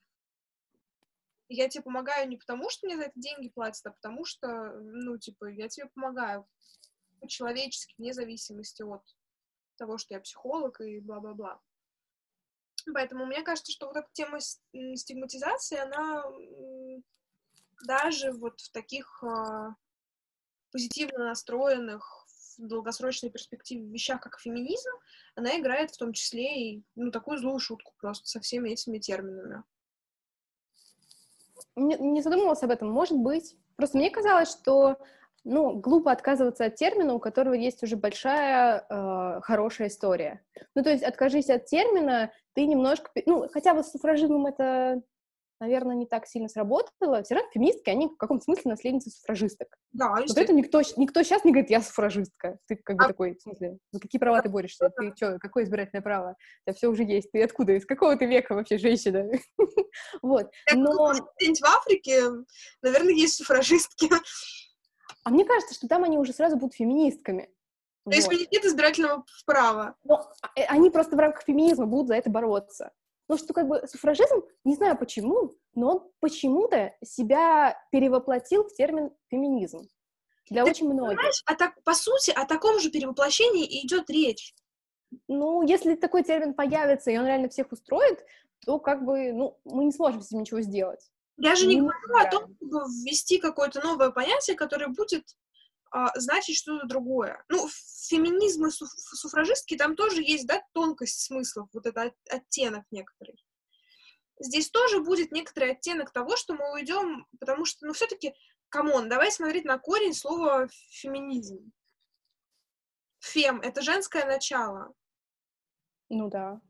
Я тебе помогаю не потому, что мне за это деньги платят, а потому что, ну, типа, я тебе помогаю по-человечески, вне зависимости от того, что я психолог и бла-бла-бла. Поэтому мне кажется, что вот эта тема стигматизации, она даже вот в таких э, позитивно настроенных в долгосрочной перспективе вещах, как феминизм, она играет в том числе и ну, такую злую шутку просто со всеми этими терминами. Не, не задумывалась об этом, может быть. Просто мне казалось, что ну, глупо отказываться от термина, у которого есть уже большая э, хорошая история. Ну, то есть откажись от термина, ты немножко... Ну, хотя бы с суфражизмом это, наверное, не так сильно сработало. Все равно феминистки, они в каком-то смысле наследницы суфражисток. Да, Вот это никто, никто сейчас не говорит, я суфражистка. Ты как бы а... такой, в смысле, за какие права ты борешься? Ты что, какое избирательное право? У тебя все уже есть. Ты откуда? Из какого ты века вообще женщина? Вот. Но... В Африке, наверное, есть суфражистки. А мне кажется, что там они уже сразу будут феминистками. То есть вот. них нет избирательного права. Но э, они просто в рамках феминизма будут за это бороться. Ну, что как бы суфражизм, не знаю почему, но он почему-то себя перевоплотил в термин феминизм. Для Ты очень многих. а так, по сути, о таком же перевоплощении и идет речь. Ну, если такой термин появится, и он реально всех устроит, то как бы, ну, мы не сможем с этим ничего сделать. Я же не, говорю о том, чтобы ввести какое-то новое понятие, которое будет а, значить что-то другое. Ну, феминизм и суф суфражистки, там тоже есть, да, тонкость смыслов, вот этот оттенок некоторый. Здесь тоже будет некоторый оттенок того, что мы уйдем, потому что, ну, все-таки, come on, давай смотреть на корень слова феминизм. Фем — это женское начало. Ну да.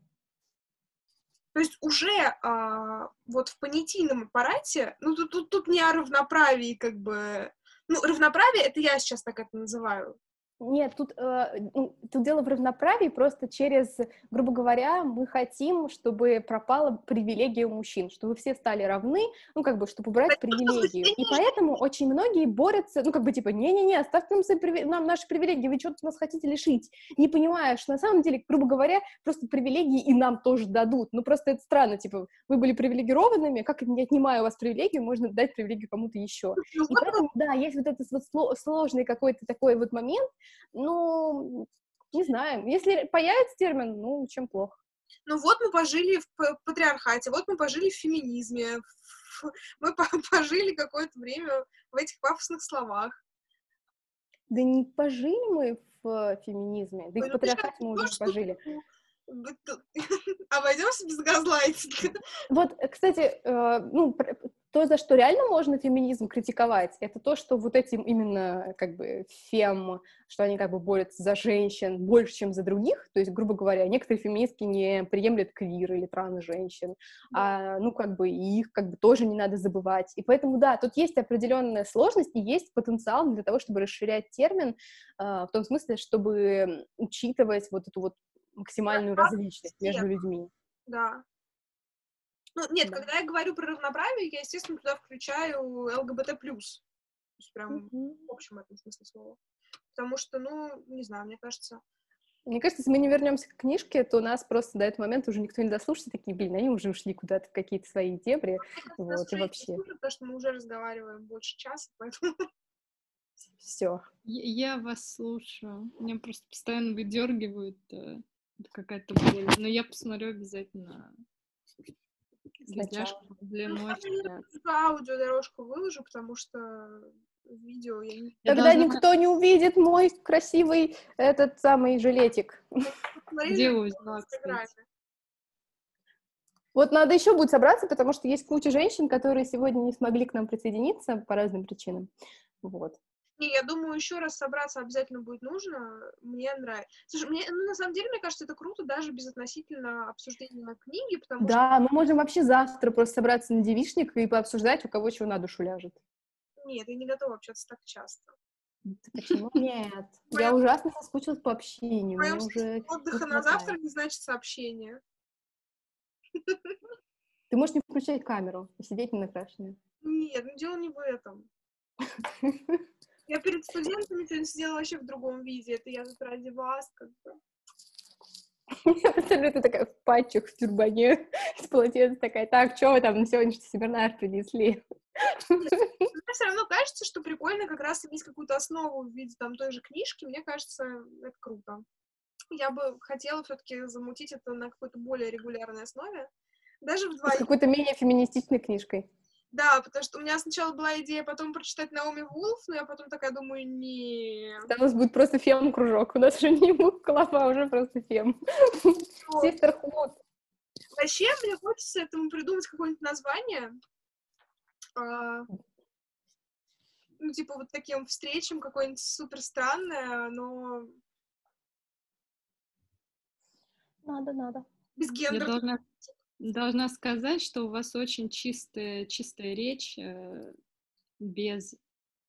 То есть уже а, вот в понятийном аппарате, ну тут, тут, тут не о равноправии как бы... Ну, равноправие, это я сейчас так это называю. Нет, тут, э, ну, тут дело в равноправии, просто через, грубо говоря, мы хотим, чтобы пропала привилегия у мужчин, чтобы все стали равны, ну, как бы, чтобы убрать привилегию. И поэтому очень многие борются, ну, как бы, типа, не-не-не, оставьте нам, свои, нам наши привилегии, вы что-то нас хотите лишить, не понимая, что на самом деле, грубо говоря, просто привилегии и нам тоже дадут. Ну, просто это странно, типа, вы были привилегированными, как не отнимая у вас привилегию, можно дать привилегию кому-то еще. И поэтому, да, есть вот этот вот сложный какой-то такой вот момент, ну, не знаю. Если появится термин, ну, чем плохо. Ну вот мы пожили в патриархате, вот мы пожили в феминизме, мы пожили какое-то время в этих пафосных словах. Да не пожили мы в феминизме. Да и в патриархате мы уже пожили. Обойдемся без газлайтинга. Вот, кстати, э, ну, то, за что реально можно феминизм критиковать, это то, что вот этим именно как бы фем, что они как бы борются за женщин больше, чем за других, то есть, грубо говоря, некоторые феминистки не приемлют квир или транс-женщин, да. а, ну, как бы, их как бы тоже не надо забывать. И поэтому, да, тут есть определенная сложность и есть потенциал для того, чтобы расширять термин, а, в том смысле, чтобы учитывать вот эту вот максимальную да, различность между людьми. Да. Ну, нет, да. когда я говорю про равноправие, я, естественно, туда включаю ЛГБТ+. То есть прям mm-hmm. в общем этом смысле слова. Потому что, ну, не знаю, мне кажется... Мне кажется, если мы не вернемся к книжке, то у нас просто до этого момента уже никто не дослушает, такие, блин, они уже ушли куда-то в какие-то свои дебри, ну, вот, и вообще. Потому что мы уже разговариваем больше часа, поэтому... Все. Я, я вас слушаю. Меня просто постоянно выдергивают э, какая-то боль. Но я посмотрю обязательно Сначала. Для ночи. Я аудиодорожку выложу, потому что видео я не... Тогда должна... никто не увидит мой красивый этот самый жилетик. Где вы Вот надо еще будет собраться, потому что есть куча женщин, которые сегодня не смогли к нам присоединиться по разным причинам. Вот. Не, я думаю, еще раз собраться обязательно будет нужно. Мне нравится. Слушай, мне, ну, на самом деле, мне кажется, это круто даже без относительно обсуждения книги, потому да, что... Да, мы можем вообще завтра просто собраться на девичник и пообсуждать, у кого чего на душу ляжет. Нет, я не готова общаться так часто. Почему нет? Я ужасно соскучилась по общению. Уже отдыха на завтра не значит сообщение. Ты можешь не включать камеру и сидеть не накрашенной. Нет, ну дело не в этом. Я перед студентами сегодня сидела вообще в другом виде. Это я тут ради вас как бы. Представляю, ты такая в патчах, в тюрбане, с полотенцем такая, так, что вы там на сегодняшний семинар принесли? Мне все равно кажется, что прикольно как раз иметь какую-то основу в виде там той же книжки. Мне кажется, это круто. Я бы хотела все-таки замутить это на какой-то более регулярной основе. Даже вдвоем. С какой-то менее феминистичной книжкой. Да, потому что у меня сначала была идея потом прочитать Наоми Вулф, но я потом такая думаю, нет. Да, у нас будет просто фем-кружок, у нас уже не клаб, а уже просто фем. Систерхуд. Вообще, мне хочется этому придумать какое-нибудь название. А, ну, типа, вот таким встречам какое-нибудь супер странное, но... Надо, надо. Без гендера. Должна сказать, что у вас очень чистая, чистая речь, э, без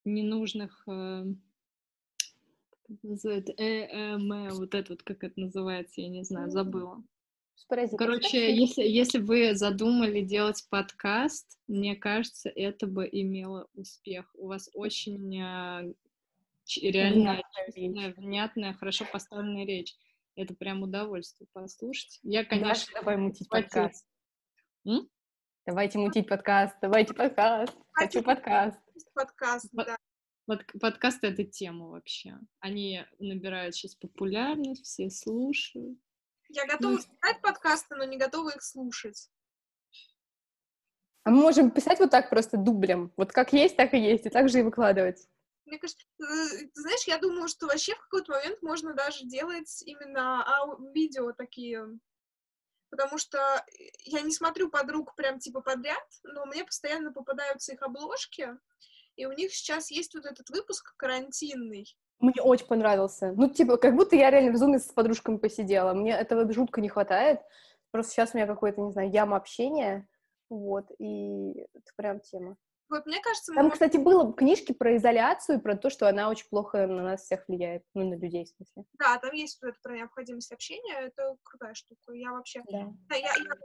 ненужных э, называется, э, э, вот это вот, как это называется, я не знаю, забыла. Короче, если, если вы задумали делать подкаст, мне кажется, это бы имело успех. У вас очень реально внятная, внятная, хорошо поставленная речь. Это прям удовольствие послушать. Я, конечно... Даша, давай мутить подкаст. М? Давайте мутить подкаст, давайте подкаст. Хочу подкаст. Подкаст, да. Под, подкасты — это тема вообще. Они набирают сейчас популярность, все слушают. Я готова ну, писать подкасты, но не готова их слушать. А мы можем писать вот так просто дублем. Вот как есть, так и есть, и так же и выкладывать. Мне кажется, э, знаешь, я думаю, что вообще в какой-то момент можно даже делать именно видео такие, потому что я не смотрю подруг прям типа подряд, но мне постоянно попадаются их обложки, и у них сейчас есть вот этот выпуск карантинный. Мне очень понравился. Ну, типа, как будто я реально в зуме с подружками посидела. Мне этого жутко не хватает. Просто сейчас у меня какой-то, не знаю, яма общения. Вот, и это прям тема. Вот, мне кажется... Там, кстати, было книжки про изоляцию, про то, что она очень плохо на нас всех влияет, ну, на людей, в смысле. Да, там есть вот это про необходимость общения, это крутая штука. Я вообще... Да. да я, я,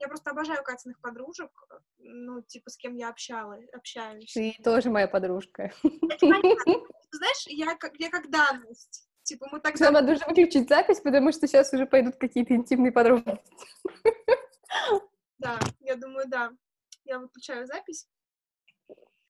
я просто обожаю Катиных подружек, ну, типа, с кем я общалась, общаюсь. Ты тоже моя подружка. Знаешь, я как, я как данность. Типа, мы так... Нам надо уже выключить запись, потому что сейчас уже пойдут какие-то интимные подробности. Да, я думаю, да. Я выключаю запись.